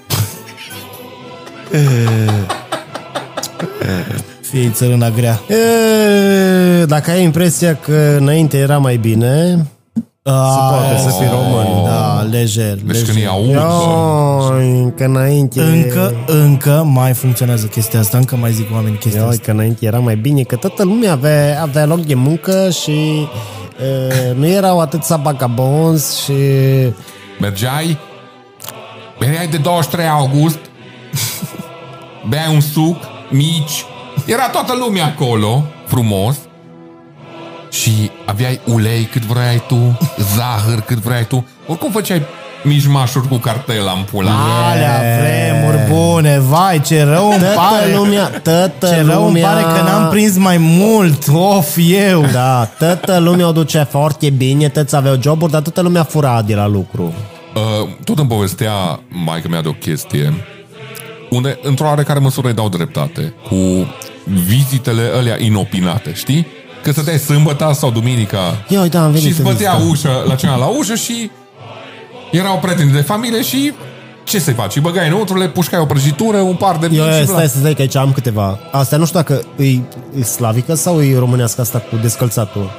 Fie țărâna grea. E, dacă ai impresia că înainte era mai bine, Ah, poate să fii român. Da, lejer, Deci când lejer. îi aud, bă, Oi, că înainte... Încă, încă mai funcționează chestia asta, încă mai zic oamenii chestia Oi, asta. că înainte era mai bine, că toată lumea avea, avea loc de muncă și e, nu erau atâția vagabonzi și... mergeai, veneai de 23 august, beai un suc, mici, era toată lumea acolo, frumos, și aveai ulei cât vrei tu, zahăr cât vrei tu, oricum făceai mijmașuri cu cartela în pula. Alea vremuri bune, vai, ce rău îmi Toată pare. lumea, toată Ce rău îmi lumea... pare că n-am prins mai mult. Of, eu. Da, toată lumea o ducea foarte bine, toți aveau joburi, dar toată lumea fura de la lucru. Uh, tot îmi povestea maica mea de o chestie unde, într-o oarecare măsură, îi dau dreptate cu vizitele alea inopinate, știi? Că stăteai sâmbătă sau duminica Ia uite, am venit și îți în bătea vizită. ușă la cea la ușă și erau prieteni de familie și ce să-i faci? Îi băgai înăuntru, le pușcai o prăjitură, un par de Eu, mici și stai să zic că aici am câteva. Astea nu știu dacă e, e slavică sau e românească asta cu descălțatul.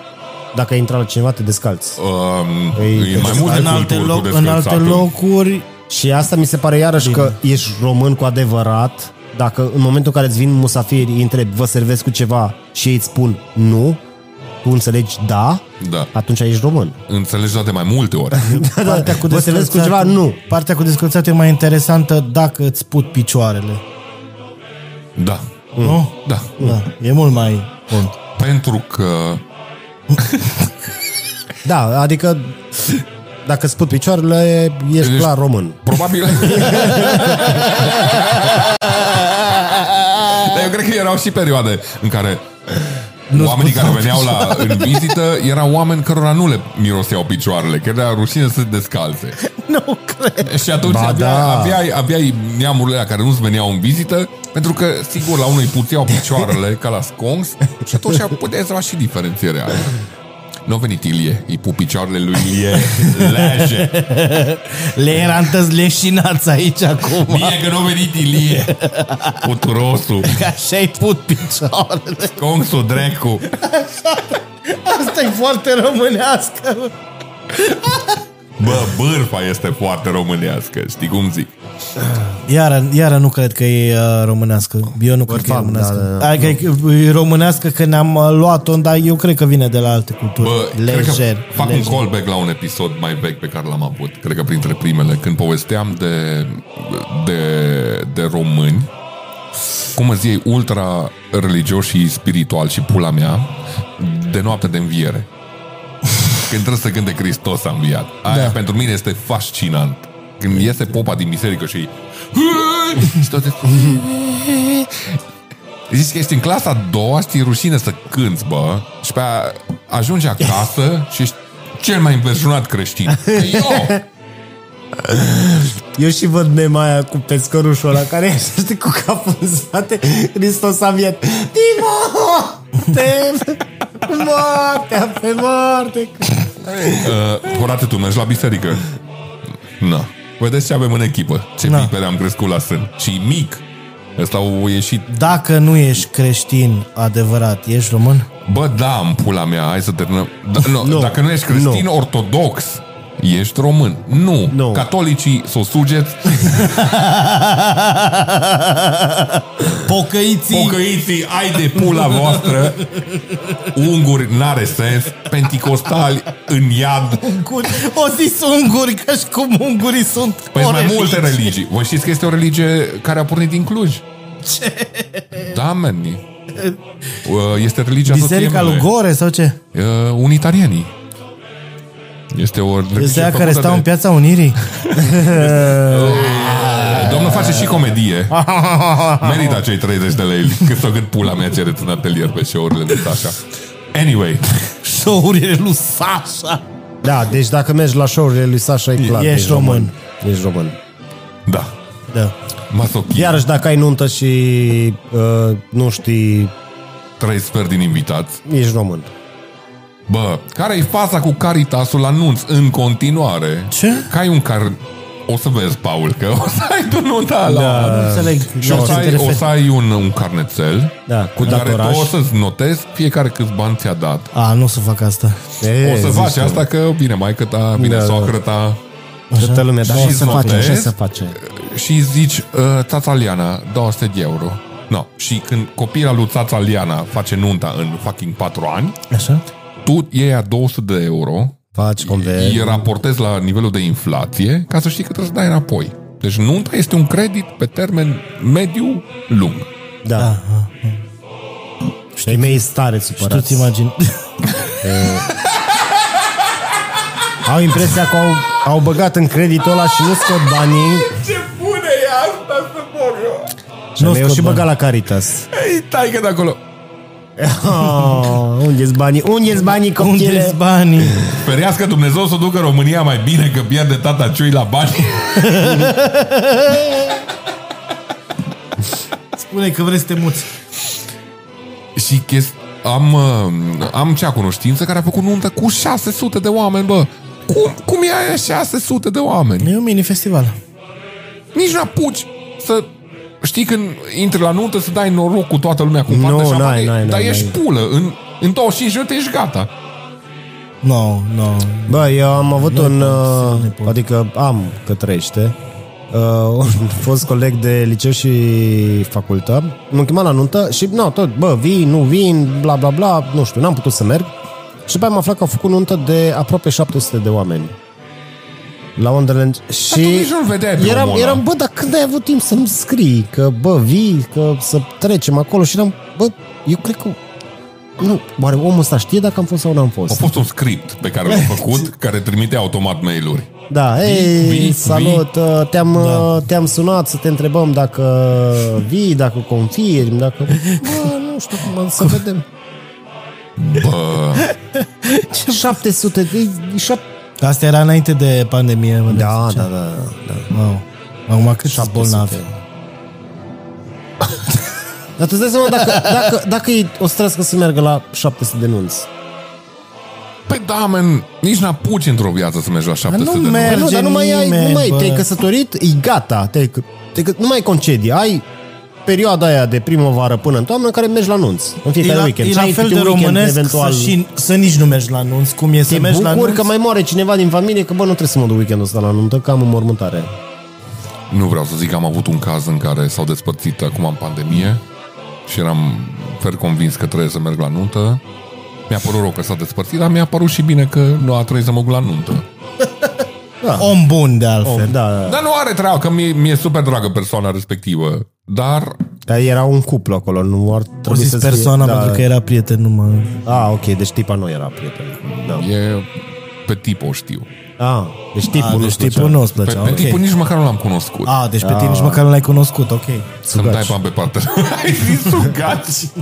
Dacă intra la cineva, te descalți. Um, Ei, e mai multe În alte, culturi loc, cu în alte descălțatul. locuri Și asta mi se pare iarăși că ești român cu adevărat. Dacă în momentul în care îți vin musafiri, îi întrebi, vă servesc cu ceva și ei îți spun nu, tu înțelegi da, Da. atunci ești român. Înțelegi de mai multe ori. [laughs] partea cu Vă servesc cu descălțatul- ceva? Nu. Partea cu descălțatul e mai interesantă dacă îți put picioarele. Da. Nu? Da. Da, e mult mai bun. Pentru că [laughs] Da, adică dacă îți put picioarele, ești Deci- clar român. Probabil... [laughs] Dar eu cred că erau și perioade în care nu oamenii care veneau la, în vizită erau oameni cărora nu le miroseau picioarele, că era rușine să se descalțe. Nu cred. Și atunci Ba avea, da. aveai, aveai neamurile alea care nu-ți veneau în vizită, pentru că, sigur, la unul îi puteau picioarele ca la sconx și atunci puteai să faci și diferențierea aia. Nu a venit Ilie, îi pup picioarele lui Ilie [laughs] leje. Le era întâți leșinați aici acum. Bine că nu a venit Ilie, puturosul, [laughs] Că așa-i put picioarele. sconxul drecu. Asta e foarte românească. Bă, bârfa este foarte românească, știi cum zic? Iară, iară nu cred că e uh, românească. Eu nu cred că e Bărfam, românească. da, da, da. Adică e românească că ne-am uh, luat-o, dar eu cred că vine de la alte culturi. Bă, lejer. cred că fac lejer. un callback la un episod mai vechi pe care l-am avut, cred că printre primele, când povesteam de, de, de români, cum îți iei ultra religios și spiritual și pula mea, de noapte de înviere. [laughs] Când trebuie să gânde Hristos a înviat. Aia Da. pentru mine este fascinant. Când iese popa din biserică și și tot Zici că ești în clasa a doua, știi rușine să cânți, bă, și pe aia ajungi acasă și ești cel mai înverșunat creștin. Eu! Eu și văd mema aia cu pescărușul ăla care e, știi, cu capul în spate, Hristos a viet. Timote! Moartea pe moarte! Uh, Horate, tu mergi la biserică? Nu. Vedeți ce avem în echipă. Ce Na. pipere am crescut la sân. Și mic. Ăsta au ieșit... Dacă nu ești creștin adevărat, ești român? Bă, da, în pula mea, hai să terminăm. Da, nu, Nu. Dacă nu ești creștin Nu. ortodox, ești român. Nu. Nu. Catolicii s-o sugeți, [laughs] Pocăiții! pocăiții, ai de pula voastră, unguri n-are sens, penticostali în iad. Unguri. O zis unguri, ca și cum ungurii sunt Păi o sunt mai religie. multe religii. Vă știți că este o religie care a pornit din Cluj? Ce? Da, man. Uh, Este religia Biserica soției lui mele. Gore sau ce? Uh, unitarienii. Este o religie Este aia care făcută stau de- în piața Unirii? Domnul face și comedie. [laughs] Merită acei 30 de lei cât o cât pula mea cereți în atelier pe show-urile de Sasha. Anyway, Show-urile lui Sasha. Da, deci dacă mergi la show-urile lui Sasha, e clar. Ești român. Ești român. da. Da. Masochism. Iarăși dacă ai nuntă și uh, nu știi, Trei sfert din invitați. ești român. Bă, care e faza cu Caritasul la nunț în continuare? Ce? Că ai un car... O să vezi, Paul, că o să ai tu nunta la... Da. Nu înțeleg. Și la o ce să, te ai, referi. o să ai un, un carnețel Da, cu în care datoraș. tu o să-ți notezi fiecare câți bani ți-a dat. A, nu o să fac asta. E, O să zici faci tu. asta că vine maică ta, vine Da, da. soacră ta Toată lumea, dar Și ce să face, notezi. ce să face? și zici, uh, tata Liana, 200 de euro. No. Și când copila lui tata Liana face nunta în fucking 4 ani, Așa? Tu iei a 200 de euro, Faci conver. îi raportezi la nivelul de inflație ca să știi că trebuie să dai înapoi. Deci nunta este un credit pe termen mediu lung. Da. Știi, mei stare Tu supărați. ți imagini... [laughs] Au impresia că au, au băgat în creditul ăla și nu scot banii. Ce bune e asta să mor eu! Și Nu eu scot și bani. băgat la Caritas. Ei, tai că de acolo. Oh, unde-s banii? Unde-s banii, Unde copile? banii? Ferească Dumnezeu să ducă România mai bine că pierde tata ciui la bani. Spune că vreți să te muți. Și chest... am, uh, am cea cunoștință care a făcut nuntă cu 600 de oameni, bă. Cum, cum e aia 600 de oameni? E un mini-festival. Nici nu apuci să... Știi când intri la nuntă să dai noroc cu toată lumea cu Nu, fată și n-ai, șampanie, n-ai, dar n-ai, ești n-ai. pulă. În, în 25 minute ești gata. Nu, nu. Bă, eu am avut Nu un... pot, Uh, nu pot. adică am, că trăiește, uh, un [laughs] fost coleg de liceu și facultă. M-am chemat la nuntă și, nu, tot, bă, vin, nu vin, bla, bla, bla, nu știu, n-am putut să merg. Și după aia am aflat că au făcut nuntă de aproape 700 de oameni. La Wonderland. Și nici nu vedeai pe eram, eram, bă, dar când ai avut timp să-mi scrii? Că, bă, vii, că să trecem acolo și eram, bă, eu cred că nu, oare omul ăsta știe dacă am fost sau n-am fost? A fost un script pe care l-am făcut, [laughs] care trimite automat mail-uri. Da, ei, salut, vii. Te-am, da. Uh, te-am sunat să te întrebăm dacă vii, dacă confirmi, dacă... Bă, nu știu cum am să vedem. Bă. [laughs] 700, 7 Asta era înainte de pandemie. mă Da, dați da, ce? da, da. Wow. Acum cât sunt 700. bolnavi? Dar tu îți dai seama dacă, dacă, dacă e o strească să meargă la 700 de nunți. Păi da, man, nici n-apuci într-o viață să mergi la 700 nu de mergi. nunți. Păi nu, dar nu mai ai, nimeni, nu mai, bă. te-ai căsătorit, e gata. Te-ai, te, nu mai ai concedii, ai perioada aia de primăvară până în toamnă în care mergi la nunți. În E fiecare la, weekend. e Și la ai fel câte de un weekend românesc eventual. să, și, să nici nu mergi la nunți, cum e să Te mergi la bucur nunți. că mai moare cineva din familie, că bă, nu trebuie să mă duc weekendul ăsta la nuntă, că am înmormântare. Nu vreau să zic că am avut un caz în care s-au despărțit acum în pandemie și eram fer convins că trebuie să merg la nuntă. Mi-a părut rău că s-a despărțit, dar mi-a părut și bine că nu a trebuit să mă duc la nuntă. Om bun, de altfel. Da, da. Dar nu are treabă, că mie, mi-e super dragă persoana respectivă. Dar Dar era un cuplu acolo, nu ar O trebui zis să persoana fie, pentru că era prieten numai... Ah, ok, deci tipa nu era prieten. Da. e pe tip o știu. Ah, deci tipul A, nu deci tipul nu îți Pe, plăcea, pe ok. tipul nici măcar nu l-am cunoscut. A, deci pe tine nici măcar nu l-ai cunoscut, ok. Să-mi dai bani pe partea. [laughs] Ai zis sugați.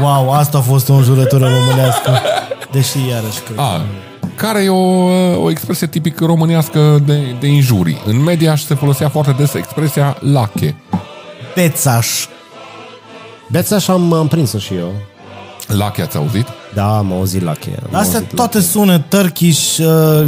Wow, asta a fost o înjurătură românească. Deși iarăși cred. A, care e o, o expresie tipic românească de, de injurii. În media se folosea foarte des expresia lache. Pețaș. Beți așa am, am prins-o și eu. Lache ați auzit? Da, am auzit la cheia. am Astea auzit toate lache. sună turkish, uh,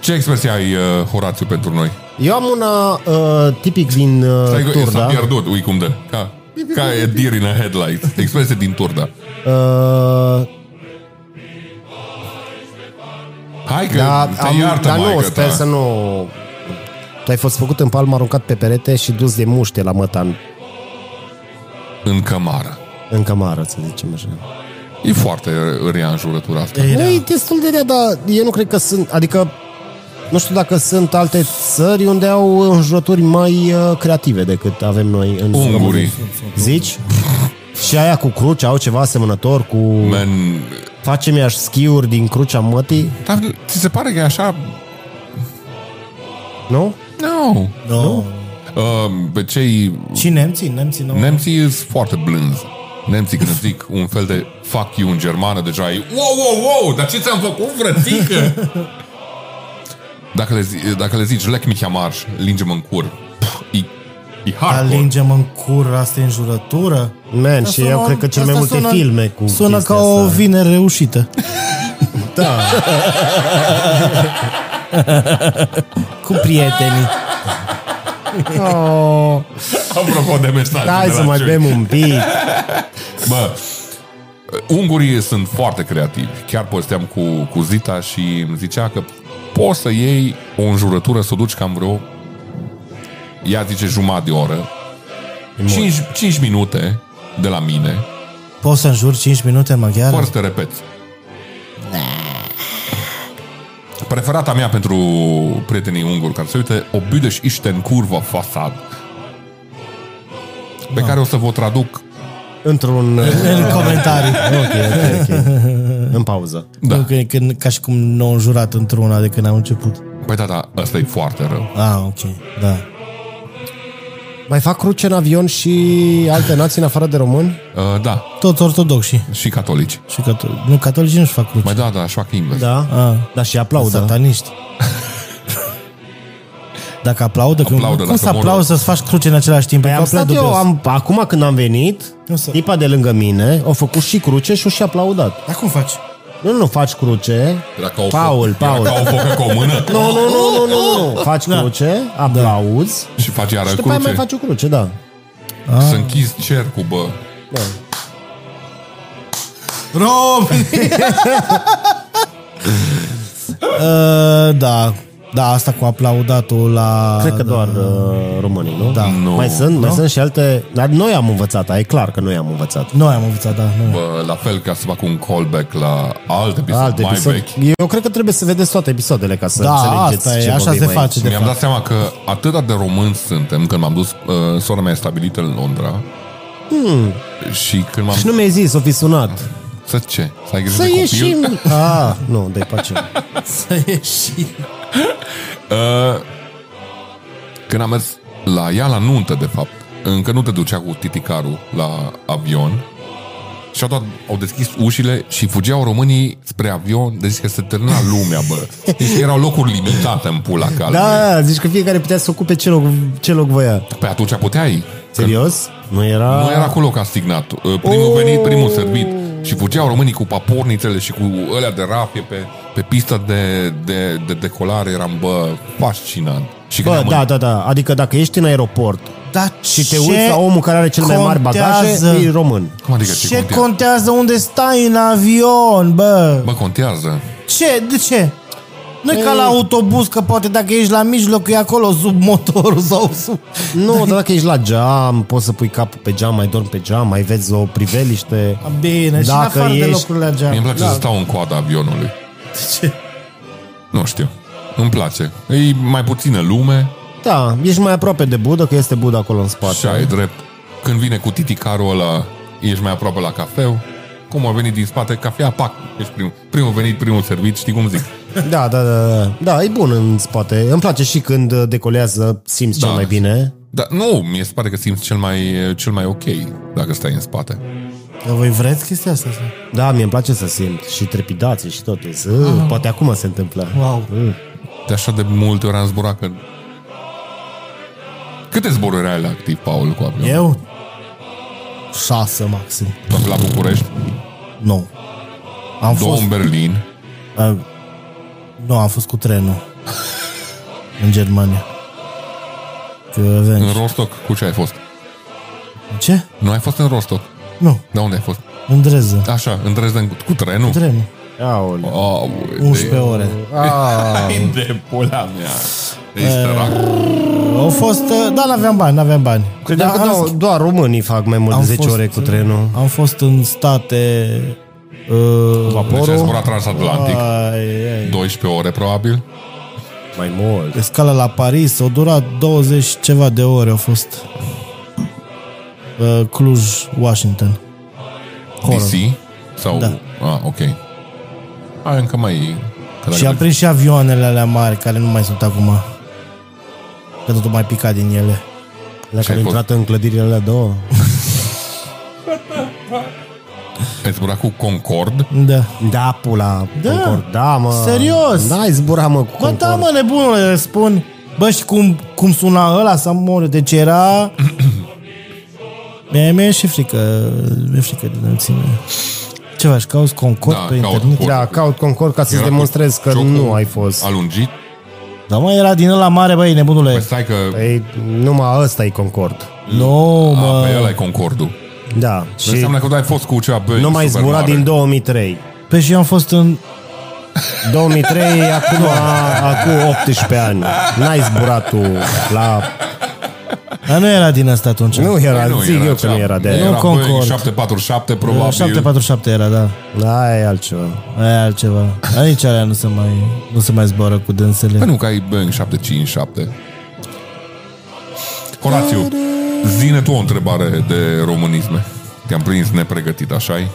Ce expresie ai, uh, Horațiu, pentru noi? Eu am una uh, tipic din uh, Stai, că s-a Turda. pierdut, ui cum dă. Ca, ca e deer in a headlight. Expresie din Turda. Uh, Hai că da, te am, iartă, dar nu, maică sper ta. să nu... Tu ai fost făcut în palmă, aruncat pe perete și dus de muște la mătan În cămară. în cămară, să zicem așa. E foarte rea înjurătura asta. e Nu, rea. e destul de rea, dar eu nu cred că sunt... Adică, nu știu dacă sunt alte țări unde au înjurături mai uh, creative decât avem noi în Ungurii. Zici? Și aia cu cruce au ceva asemănător cu... Man, Facem iași schiuri din crucea mătii, dar ți se pare că e așa? nu? Nu. No. Uh, pe cei... Și nemții? Nemții nu. Nemții sunt foarte blânzi. Nemții când zic un fel de fuck you în germană, deja e wow, wow, wow, dar ce ți-am făcut, frățică? dacă, le, zi, dacă le zici, lec mi marș, linge-mă în cur, pf, e, e hardcore. Alingem în cur, asta e înjurătură? Man, Asta și sună- eu cred că cel mai asta multe sună- filme cu Sună chestia ca o asta. vineri reușită. Da. [laughs] Cu prietenii. Oh, Apropo de mesaj. hai să mai bem un pic. [laughs] Bă, ungurii sunt foarte creativi. Chiar povesteam cu, cu Zita și îmi zicea că poți să iei o înjurătură, să o duci cam vreo ea zice jumătate de oră 5, 5 minute de la mine Poți să înjuri 5 minute în maghiară? fără să te repeți. Preferata mea pentru prietenii unguri care se uite, o büdeș isten curva fasad. Pe care o să vă o traduc Într-un... În comentarii. Ok, ok, ok. În pauză. Da. Nu, că, că, ca și cum nu am jurat într-una de când am început. Păi da, da, ăsta e foarte rău. Ah, ok, da. Mai fac cruce în avion și alte nații în afară de români? Uh, da, Toți ortodoxi. și catolici. Și catolici. Nu, catolicii nu-și fac cruce. Mai da, da, așa că invers. Da. Ah. Dar și aplaudă. Sataniști. [laughs] Dacă aplaudă, când, Aplaudă cum să dacă mor. aplaudă să-ți faci cruce în același timp? Păi E am complet stat eu, dubios. am, acum când am venit, Nu să- tipa de lângă mine a făcut și cruce și o și aplaudat. Dar cum faci? Nu, nu faci cruce. Era ca o, Paul, fo- Paul. Era ca o focă cu o mână [laughs] Nu, nu, nu, nu, nu, nu. Faci cruce, aplauzi și face iară și după aia mai cruce. faci o cruce, da. Să închizi cercul, bă. da. România! [laughs] uh, da, da, asta cu aplaudatul la... Cred că doar uh, românii, nu? Da. Nu. Mai sunt, mai sunt și alte... Dar noi am învățat, e clar că noi am învățat. Noi am învățat, da. Noi. Bă, la fel ca să fac un callback la alt episod Alt mai episod. vechi. Eu cred că trebuie să vedeți toate episoadele ca să Da, înțelegeți asta e, ce așa vorbim se aici. face. De Mi-am fapt. dat seama că atât de români suntem când m-am dus, uh, sora mea e stabilită în Londra hmm. și când m-am... Și nu mi-ai zis, o fi sunat. Să ce? Să ai grijă Să de copil? ieșim... [laughs] Ah, nu, de pace. Să ieși. [laughs] Uh, când am mers la ea la nuntă, de fapt, încă nu te ducea cu titicarul la avion și au, dat, au deschis ușile și fugeau românii spre avion, deci că se termina lumea, bă. Deci erau locuri limitate în pula calmei. Da, zici că fiecare putea să ocupe ce loc, ce loc voia. Pe atunci puteai. Serios? Nu era... Nu era cu loc asignat. Uh, Primul Oh! venit, primul servit. Și fugeau românii cu papornițele și cu ălea de rafie pe, pe pista de, de, de decolare. Eram, bă, fascinant. Și când Bă, am da, da, da. Adică dacă ești în aeroport Dar și te ce uiți la omul care are cel mai mari bagaje, contează? e român. Cum adică ce, Ce contează? contează unde stai în avion, bă? Bă, contează. Ce? De ce? nu e ca la autobuz, că poate dacă ești la mijloc, e acolo sub motorul [laughs] sau sub... Nu, dar dacă ești la geam, poți să pui capul pe geam, mai dormi pe geam, mai vezi o priveliște. Bine, și în Dacă afară de ești- locurile la Mie geam. îmi place da. să stau în coada avionului. Ce? Nu știu. Îmi place. E mai puțină lume Da, ești mai aproape de Budă, că este Budă acolo în spate. și ai drept. Când vine cu titicarul ăla, ești mai aproape la cafeu. Cum a venit din spate, cafea, pac, ești primul. Primul venit, primul servit, știi cum zic. [laughs] Da, da, da, da. Da, e bun în spate. Îmi place și când decolează, simți Da. cel mai bine. Dar nu, mi se pare că simți cel mai, cel mai ok dacă stai în spate. Că voi vreți chestia asta? sau? Da, mie îmi place să simt și trepidație și tot. Să, Poate acum se întâmplă. Wow. De așa de multe ori am zburat că... Câte zboruri ai la activ, Paul, cu avion? Eu? Șase maxim. Toate la București? Nu. Am Două fost... în Berlin? A, nu, am fost cu trenul. în Germania. Că aveam... În Rostock? Cu ce ai fost? Ce? Nu ai fost în Rostock? Nu, De unde ai fost? în Dreză. Așa, în Dresden, cu trenul? Trenul. Aoleu. Oh, 11 ore. Ai de pula mea. Ești sărac. Au fost... uh, Da, n-aveam bani, n-aveam bani. Credeam că Da, doar, doar românii fac mai mult am de 10 fost, ore cu trenul. Am fost în state... Uh, Deci ai zburat transatlantic. ai, ai. 12 ore, probabil. Mai mult. Escala la Paris, au durat 20 ceva de ore, au fost uh, Cluj, Washington. Horror. DC? Sau... Da. Ah, ok. Ai încă mai... că Și dacă- am prins și avioanele alea mari, care nu mai sunt acum. Că totul mai picat din ele. Dacă Ce ai am fost? intrat în clădirile alea două. [laughs] Ai zburat cu Concord? Da. Da, pula. Da. Concord. Da, mă. Serios? N-ai zburat, mă, cu Bă, Concord. da, mă, nebunule, spun. Bă, și cum, cum suna ăla să mor? Deci era... [clears throat] Mie mi-e și frică, mi-e frică de înălțime. Ce faci, cauți Concord Da, pe caut internet? Concord. Da, caut Concord ca să-ți Era cu demonstrez că ciocul nu ai fost. Alungit? Da, mă, era din ăla mare, băi, nebunule. Păi stai că... Păi, numai ăsta e Concord. Nu, A, mă. pe ăla e Concordul. Da. Și Și înseamnă că tu ai fost cu ceva Boeing nu mai super zburat mare. din 2003. Pe și eu am fost în... 2003, acum, acum 18 ani. N-ai zburat tu la... Dar nu era din asta atunci. Nu era, Păi nu, zic eu că cea- nu era de Nu, aia. Era Boeing Concorde. 747, probabil. 747 era, da. Aia e altceva. Aia e altceva. Aici alea nu se mai, nu se mai zboară cu dânsele. Păi nu, că ai Boeing 757. Horațiu, zine tu o întrebare de românisme. Te-am prins nepregătit, așa -i?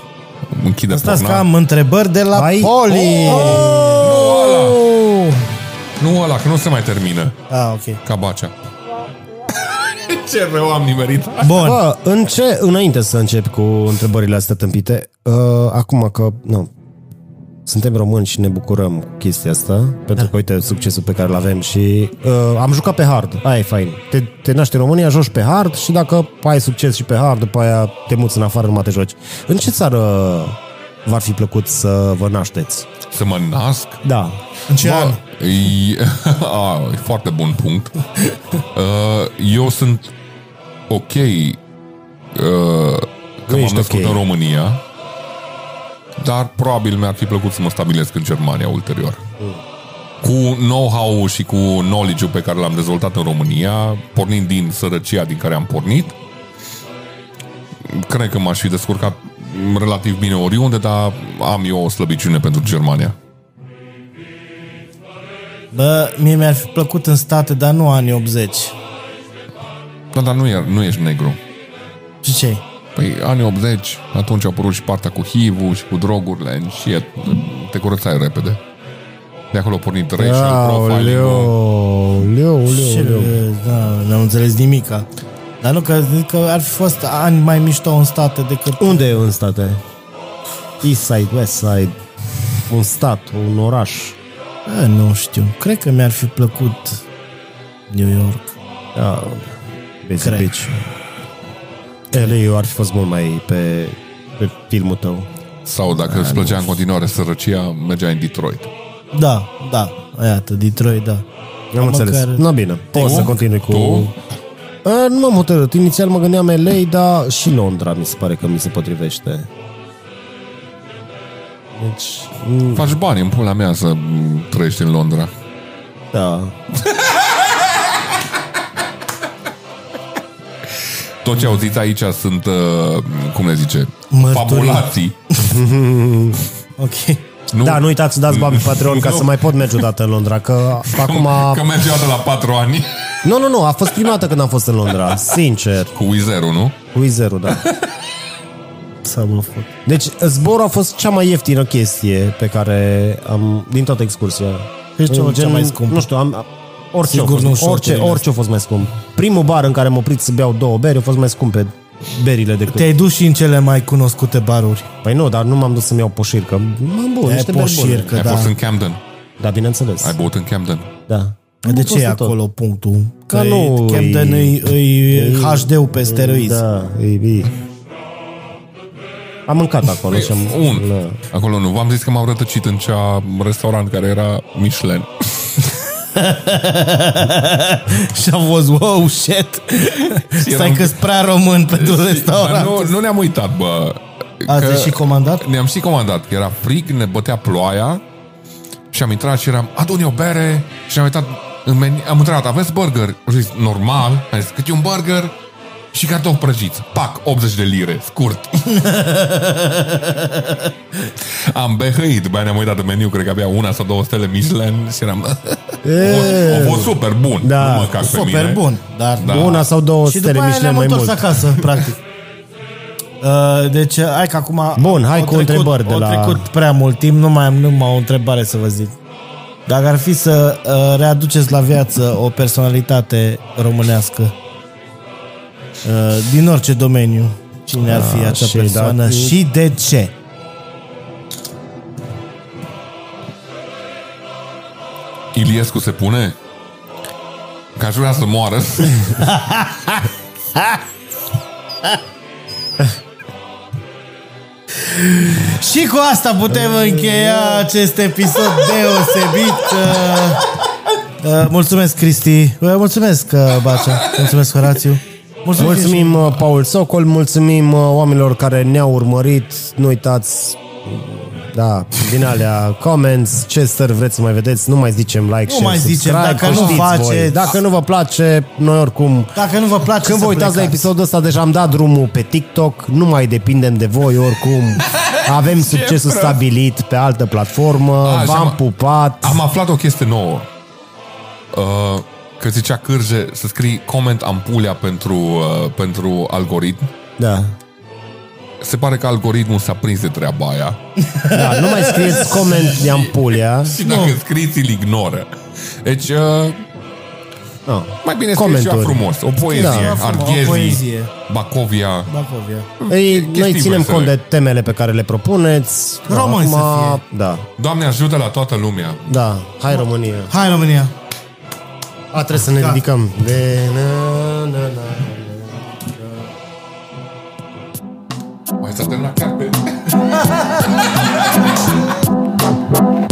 Închide Stați că porna. am întrebări de la Ai- Poli. Nu ăla, că nu se mai termină. Ah, ok. Ca bacea. Ce rău am nimerit. Bun. Bă, în ce, înainte să încep cu întrebările astea tâmpite, uh, acum că, nu, suntem români și ne bucurăm cu chestia asta, pentru că, uite, succesul pe care îl avem și uh, am jucat pe hard, aia e fain. Te, te naști în România, joci pe hard și dacă ai succes și pe hard, după aia te muți în afară, nu mai te joci. În ce țară v-ar fi plăcut să vă nașteți? Să mă nasc? Da. În ce an? E, [laughs] a, e foarte bun punct. [laughs] Uh, Eu sunt ok uh, că Nu m-am ești născut ok. în România, dar probabil mi-ar fi plăcut să mă stabilesc în Germania ulterior. Cu know-how și cu knowledge-ul pe care l-am dezvoltat în România, pornind din sărăcia din care am pornit, cred că m-aș fi descurcat relativ bine oriunde, dar am eu o slăbiciune pentru Germania. Bă, mie mi-ar fi plăcut în state, dar nu anii 80. Da, dar nu, e, nu ești negru. Și ce Păi anii 80, atunci a apărut și partea cu HIV-ul și cu drogurile și e, te curățai repede. De acolo a pornit racial profiling Leu, leu, Ce, leu, leu. da, n-am înțeles nimica. Dar nu, că, zic că ar fi fost ani mai mișto în state decât... Unde e în state? East Side, West Side, un stat, un oraș. Bă, nu știu. Cred că mi-ar fi plăcut New York. Da, Basic Cred. Beach. LA ar fi fost mult mai pe, pe filmul tău. Sau dacă îți plăcea în continuare sărăcia, mergeai în Detroit. Da, da. Iată, Detroit, da. Am înțeles. măcar- Na bine, poți să continui cu... Tu? A, nu m-am hotărât. Inițial mă gândeam LA, dar și Londra mi se pare că mi se potrivește. Deci, m, Faci bani în pula mea să m, trăiești în Londra. da. [laughs] Tot ce auziți aici sunt, uh, cum le zice, Mărturii. fabulații. [laughs] Ok. Nu? Da, nu uitați să dați bani pe Patreon ca să mai pot merge odată în Londra, că [laughs] acum... Că mergeau de la 4 ani Nu, nu, nu, a fost prima dată când am fost în Londra, sincer. cu Wizerul, nu? Wizerul, da. S-a mă făcut. Deci zborul a fost cea mai ieftină chestie pe care am, din toată excursia. Deci cea- cea mai scumpă. Nu știu, am, orice, Sigur a nu fost, orice, șoturile orice a fost mai scump. Primul bar în care m-am oprit să beau două beri a fost mai scump pe berile decât... Te-ai dus și în cele mai cunoscute baruri. Păi nu, dar nu m-am dus să-mi iau poșircă. Mă, bun, E niște beri bune. poșircă, Ai da. fost în Camden. Da, bineînțeles. Ai băut în Camden. Da. De Am ce e fost tot. acolo punctul? Că Că nu e, Camden e- e, e HD-ul pe steroizi. Da, e, e. Am mâncat acolo și am... Un. Da. Acolo nu. V-am zis că m-au rătăcit în cea restaurant care era Michelin. [laughs] Și am fost, wow, shit. Stai eram- că prea român pentru [laughs] Dar restaurant. nu, nu ne-am uitat, bă. Ați Că și comandat? Ne-am și comandat, că era frig, ne bătea ploaia și am intrat și eram, adu-ne o bere și am uitat în meniu, am întrebat, aveți burger? Am zis, normal. Am zis, cât e un burger? Și cartofi prăjiți. Pac, 80 de lire, scurt. [laughs] am behăit, după aia ne-am uitat în meniu, cred că avea una sau două stele Michelin și eram... [laughs] a fost super bun. Da, nu mă cac pe Super mine. bun, dar... Da. Una sau două Și stele după aia Michelin ne-am mai întors mult. acasă, [laughs] practic. Uh, deci, hai că acum... Bun, hai au cu întrebări de au la- trecut prea mult timp, nu mai am numai o întrebare să vă zic. Dacă ar fi să uh, readuceți la viață o personalitate românească uh, din orice domeniu, cine ar fi Ah, acea și persoană da- și de ce? Iliescu se pune? Că aș vrea să moară. [laughs] Și cu asta putem încheia acest episod deosebit. Uh, uh, mulțumesc, Cristi. Uh, mulțumesc, uh, Bacea. Mulțumesc, Horațiu. Mulțumim. Mulțumim, uh, Paul Socol, mulțumim uh, oamenilor care ne-au urmărit. Nu uitați, da, din alea, comments, ce stări vreți să mai vedeți, nu mai zicem like, Nu share, mai zicem, subscribe, dacă că nu știți faceți- voi. Dacă nu vă place, noi oricum... Dacă nu vă place Când să vă uitați la plecați. episodul ăsta, deja am dat drumul pe TikTok, nu mai depindem de voi oricum. [laughs] Avem succesul prost. stabilit pe altă platformă, A, și v-am am- pupat. Am aflat o chestie nouă. Uh, că zicea Cârje să scrii comment ampulea pentru, uh, pentru algoritm. Da. Se pare că algoritmul s-a prins de treaba aia. [laughs] da, nu mai scrieți [laughs] coment de ampulea. Și dacă scriți, îl ignoră. Deci, uh, No. mai bine scrie ceva Comentarii. frumos. O poezie. Da. Ceva frumos, o Arghezi, poezie. Bacovia. Bacovia. Ei, noi chestii ținem vesele. cont de temele pe care le propuneți. Români să Da, Doamne ajută la toată lumea. da. Hai România. Hai, România. A, trebuie să ne da. ridicăm. De... Na, na, na, Mai stăm la capet. [laughs]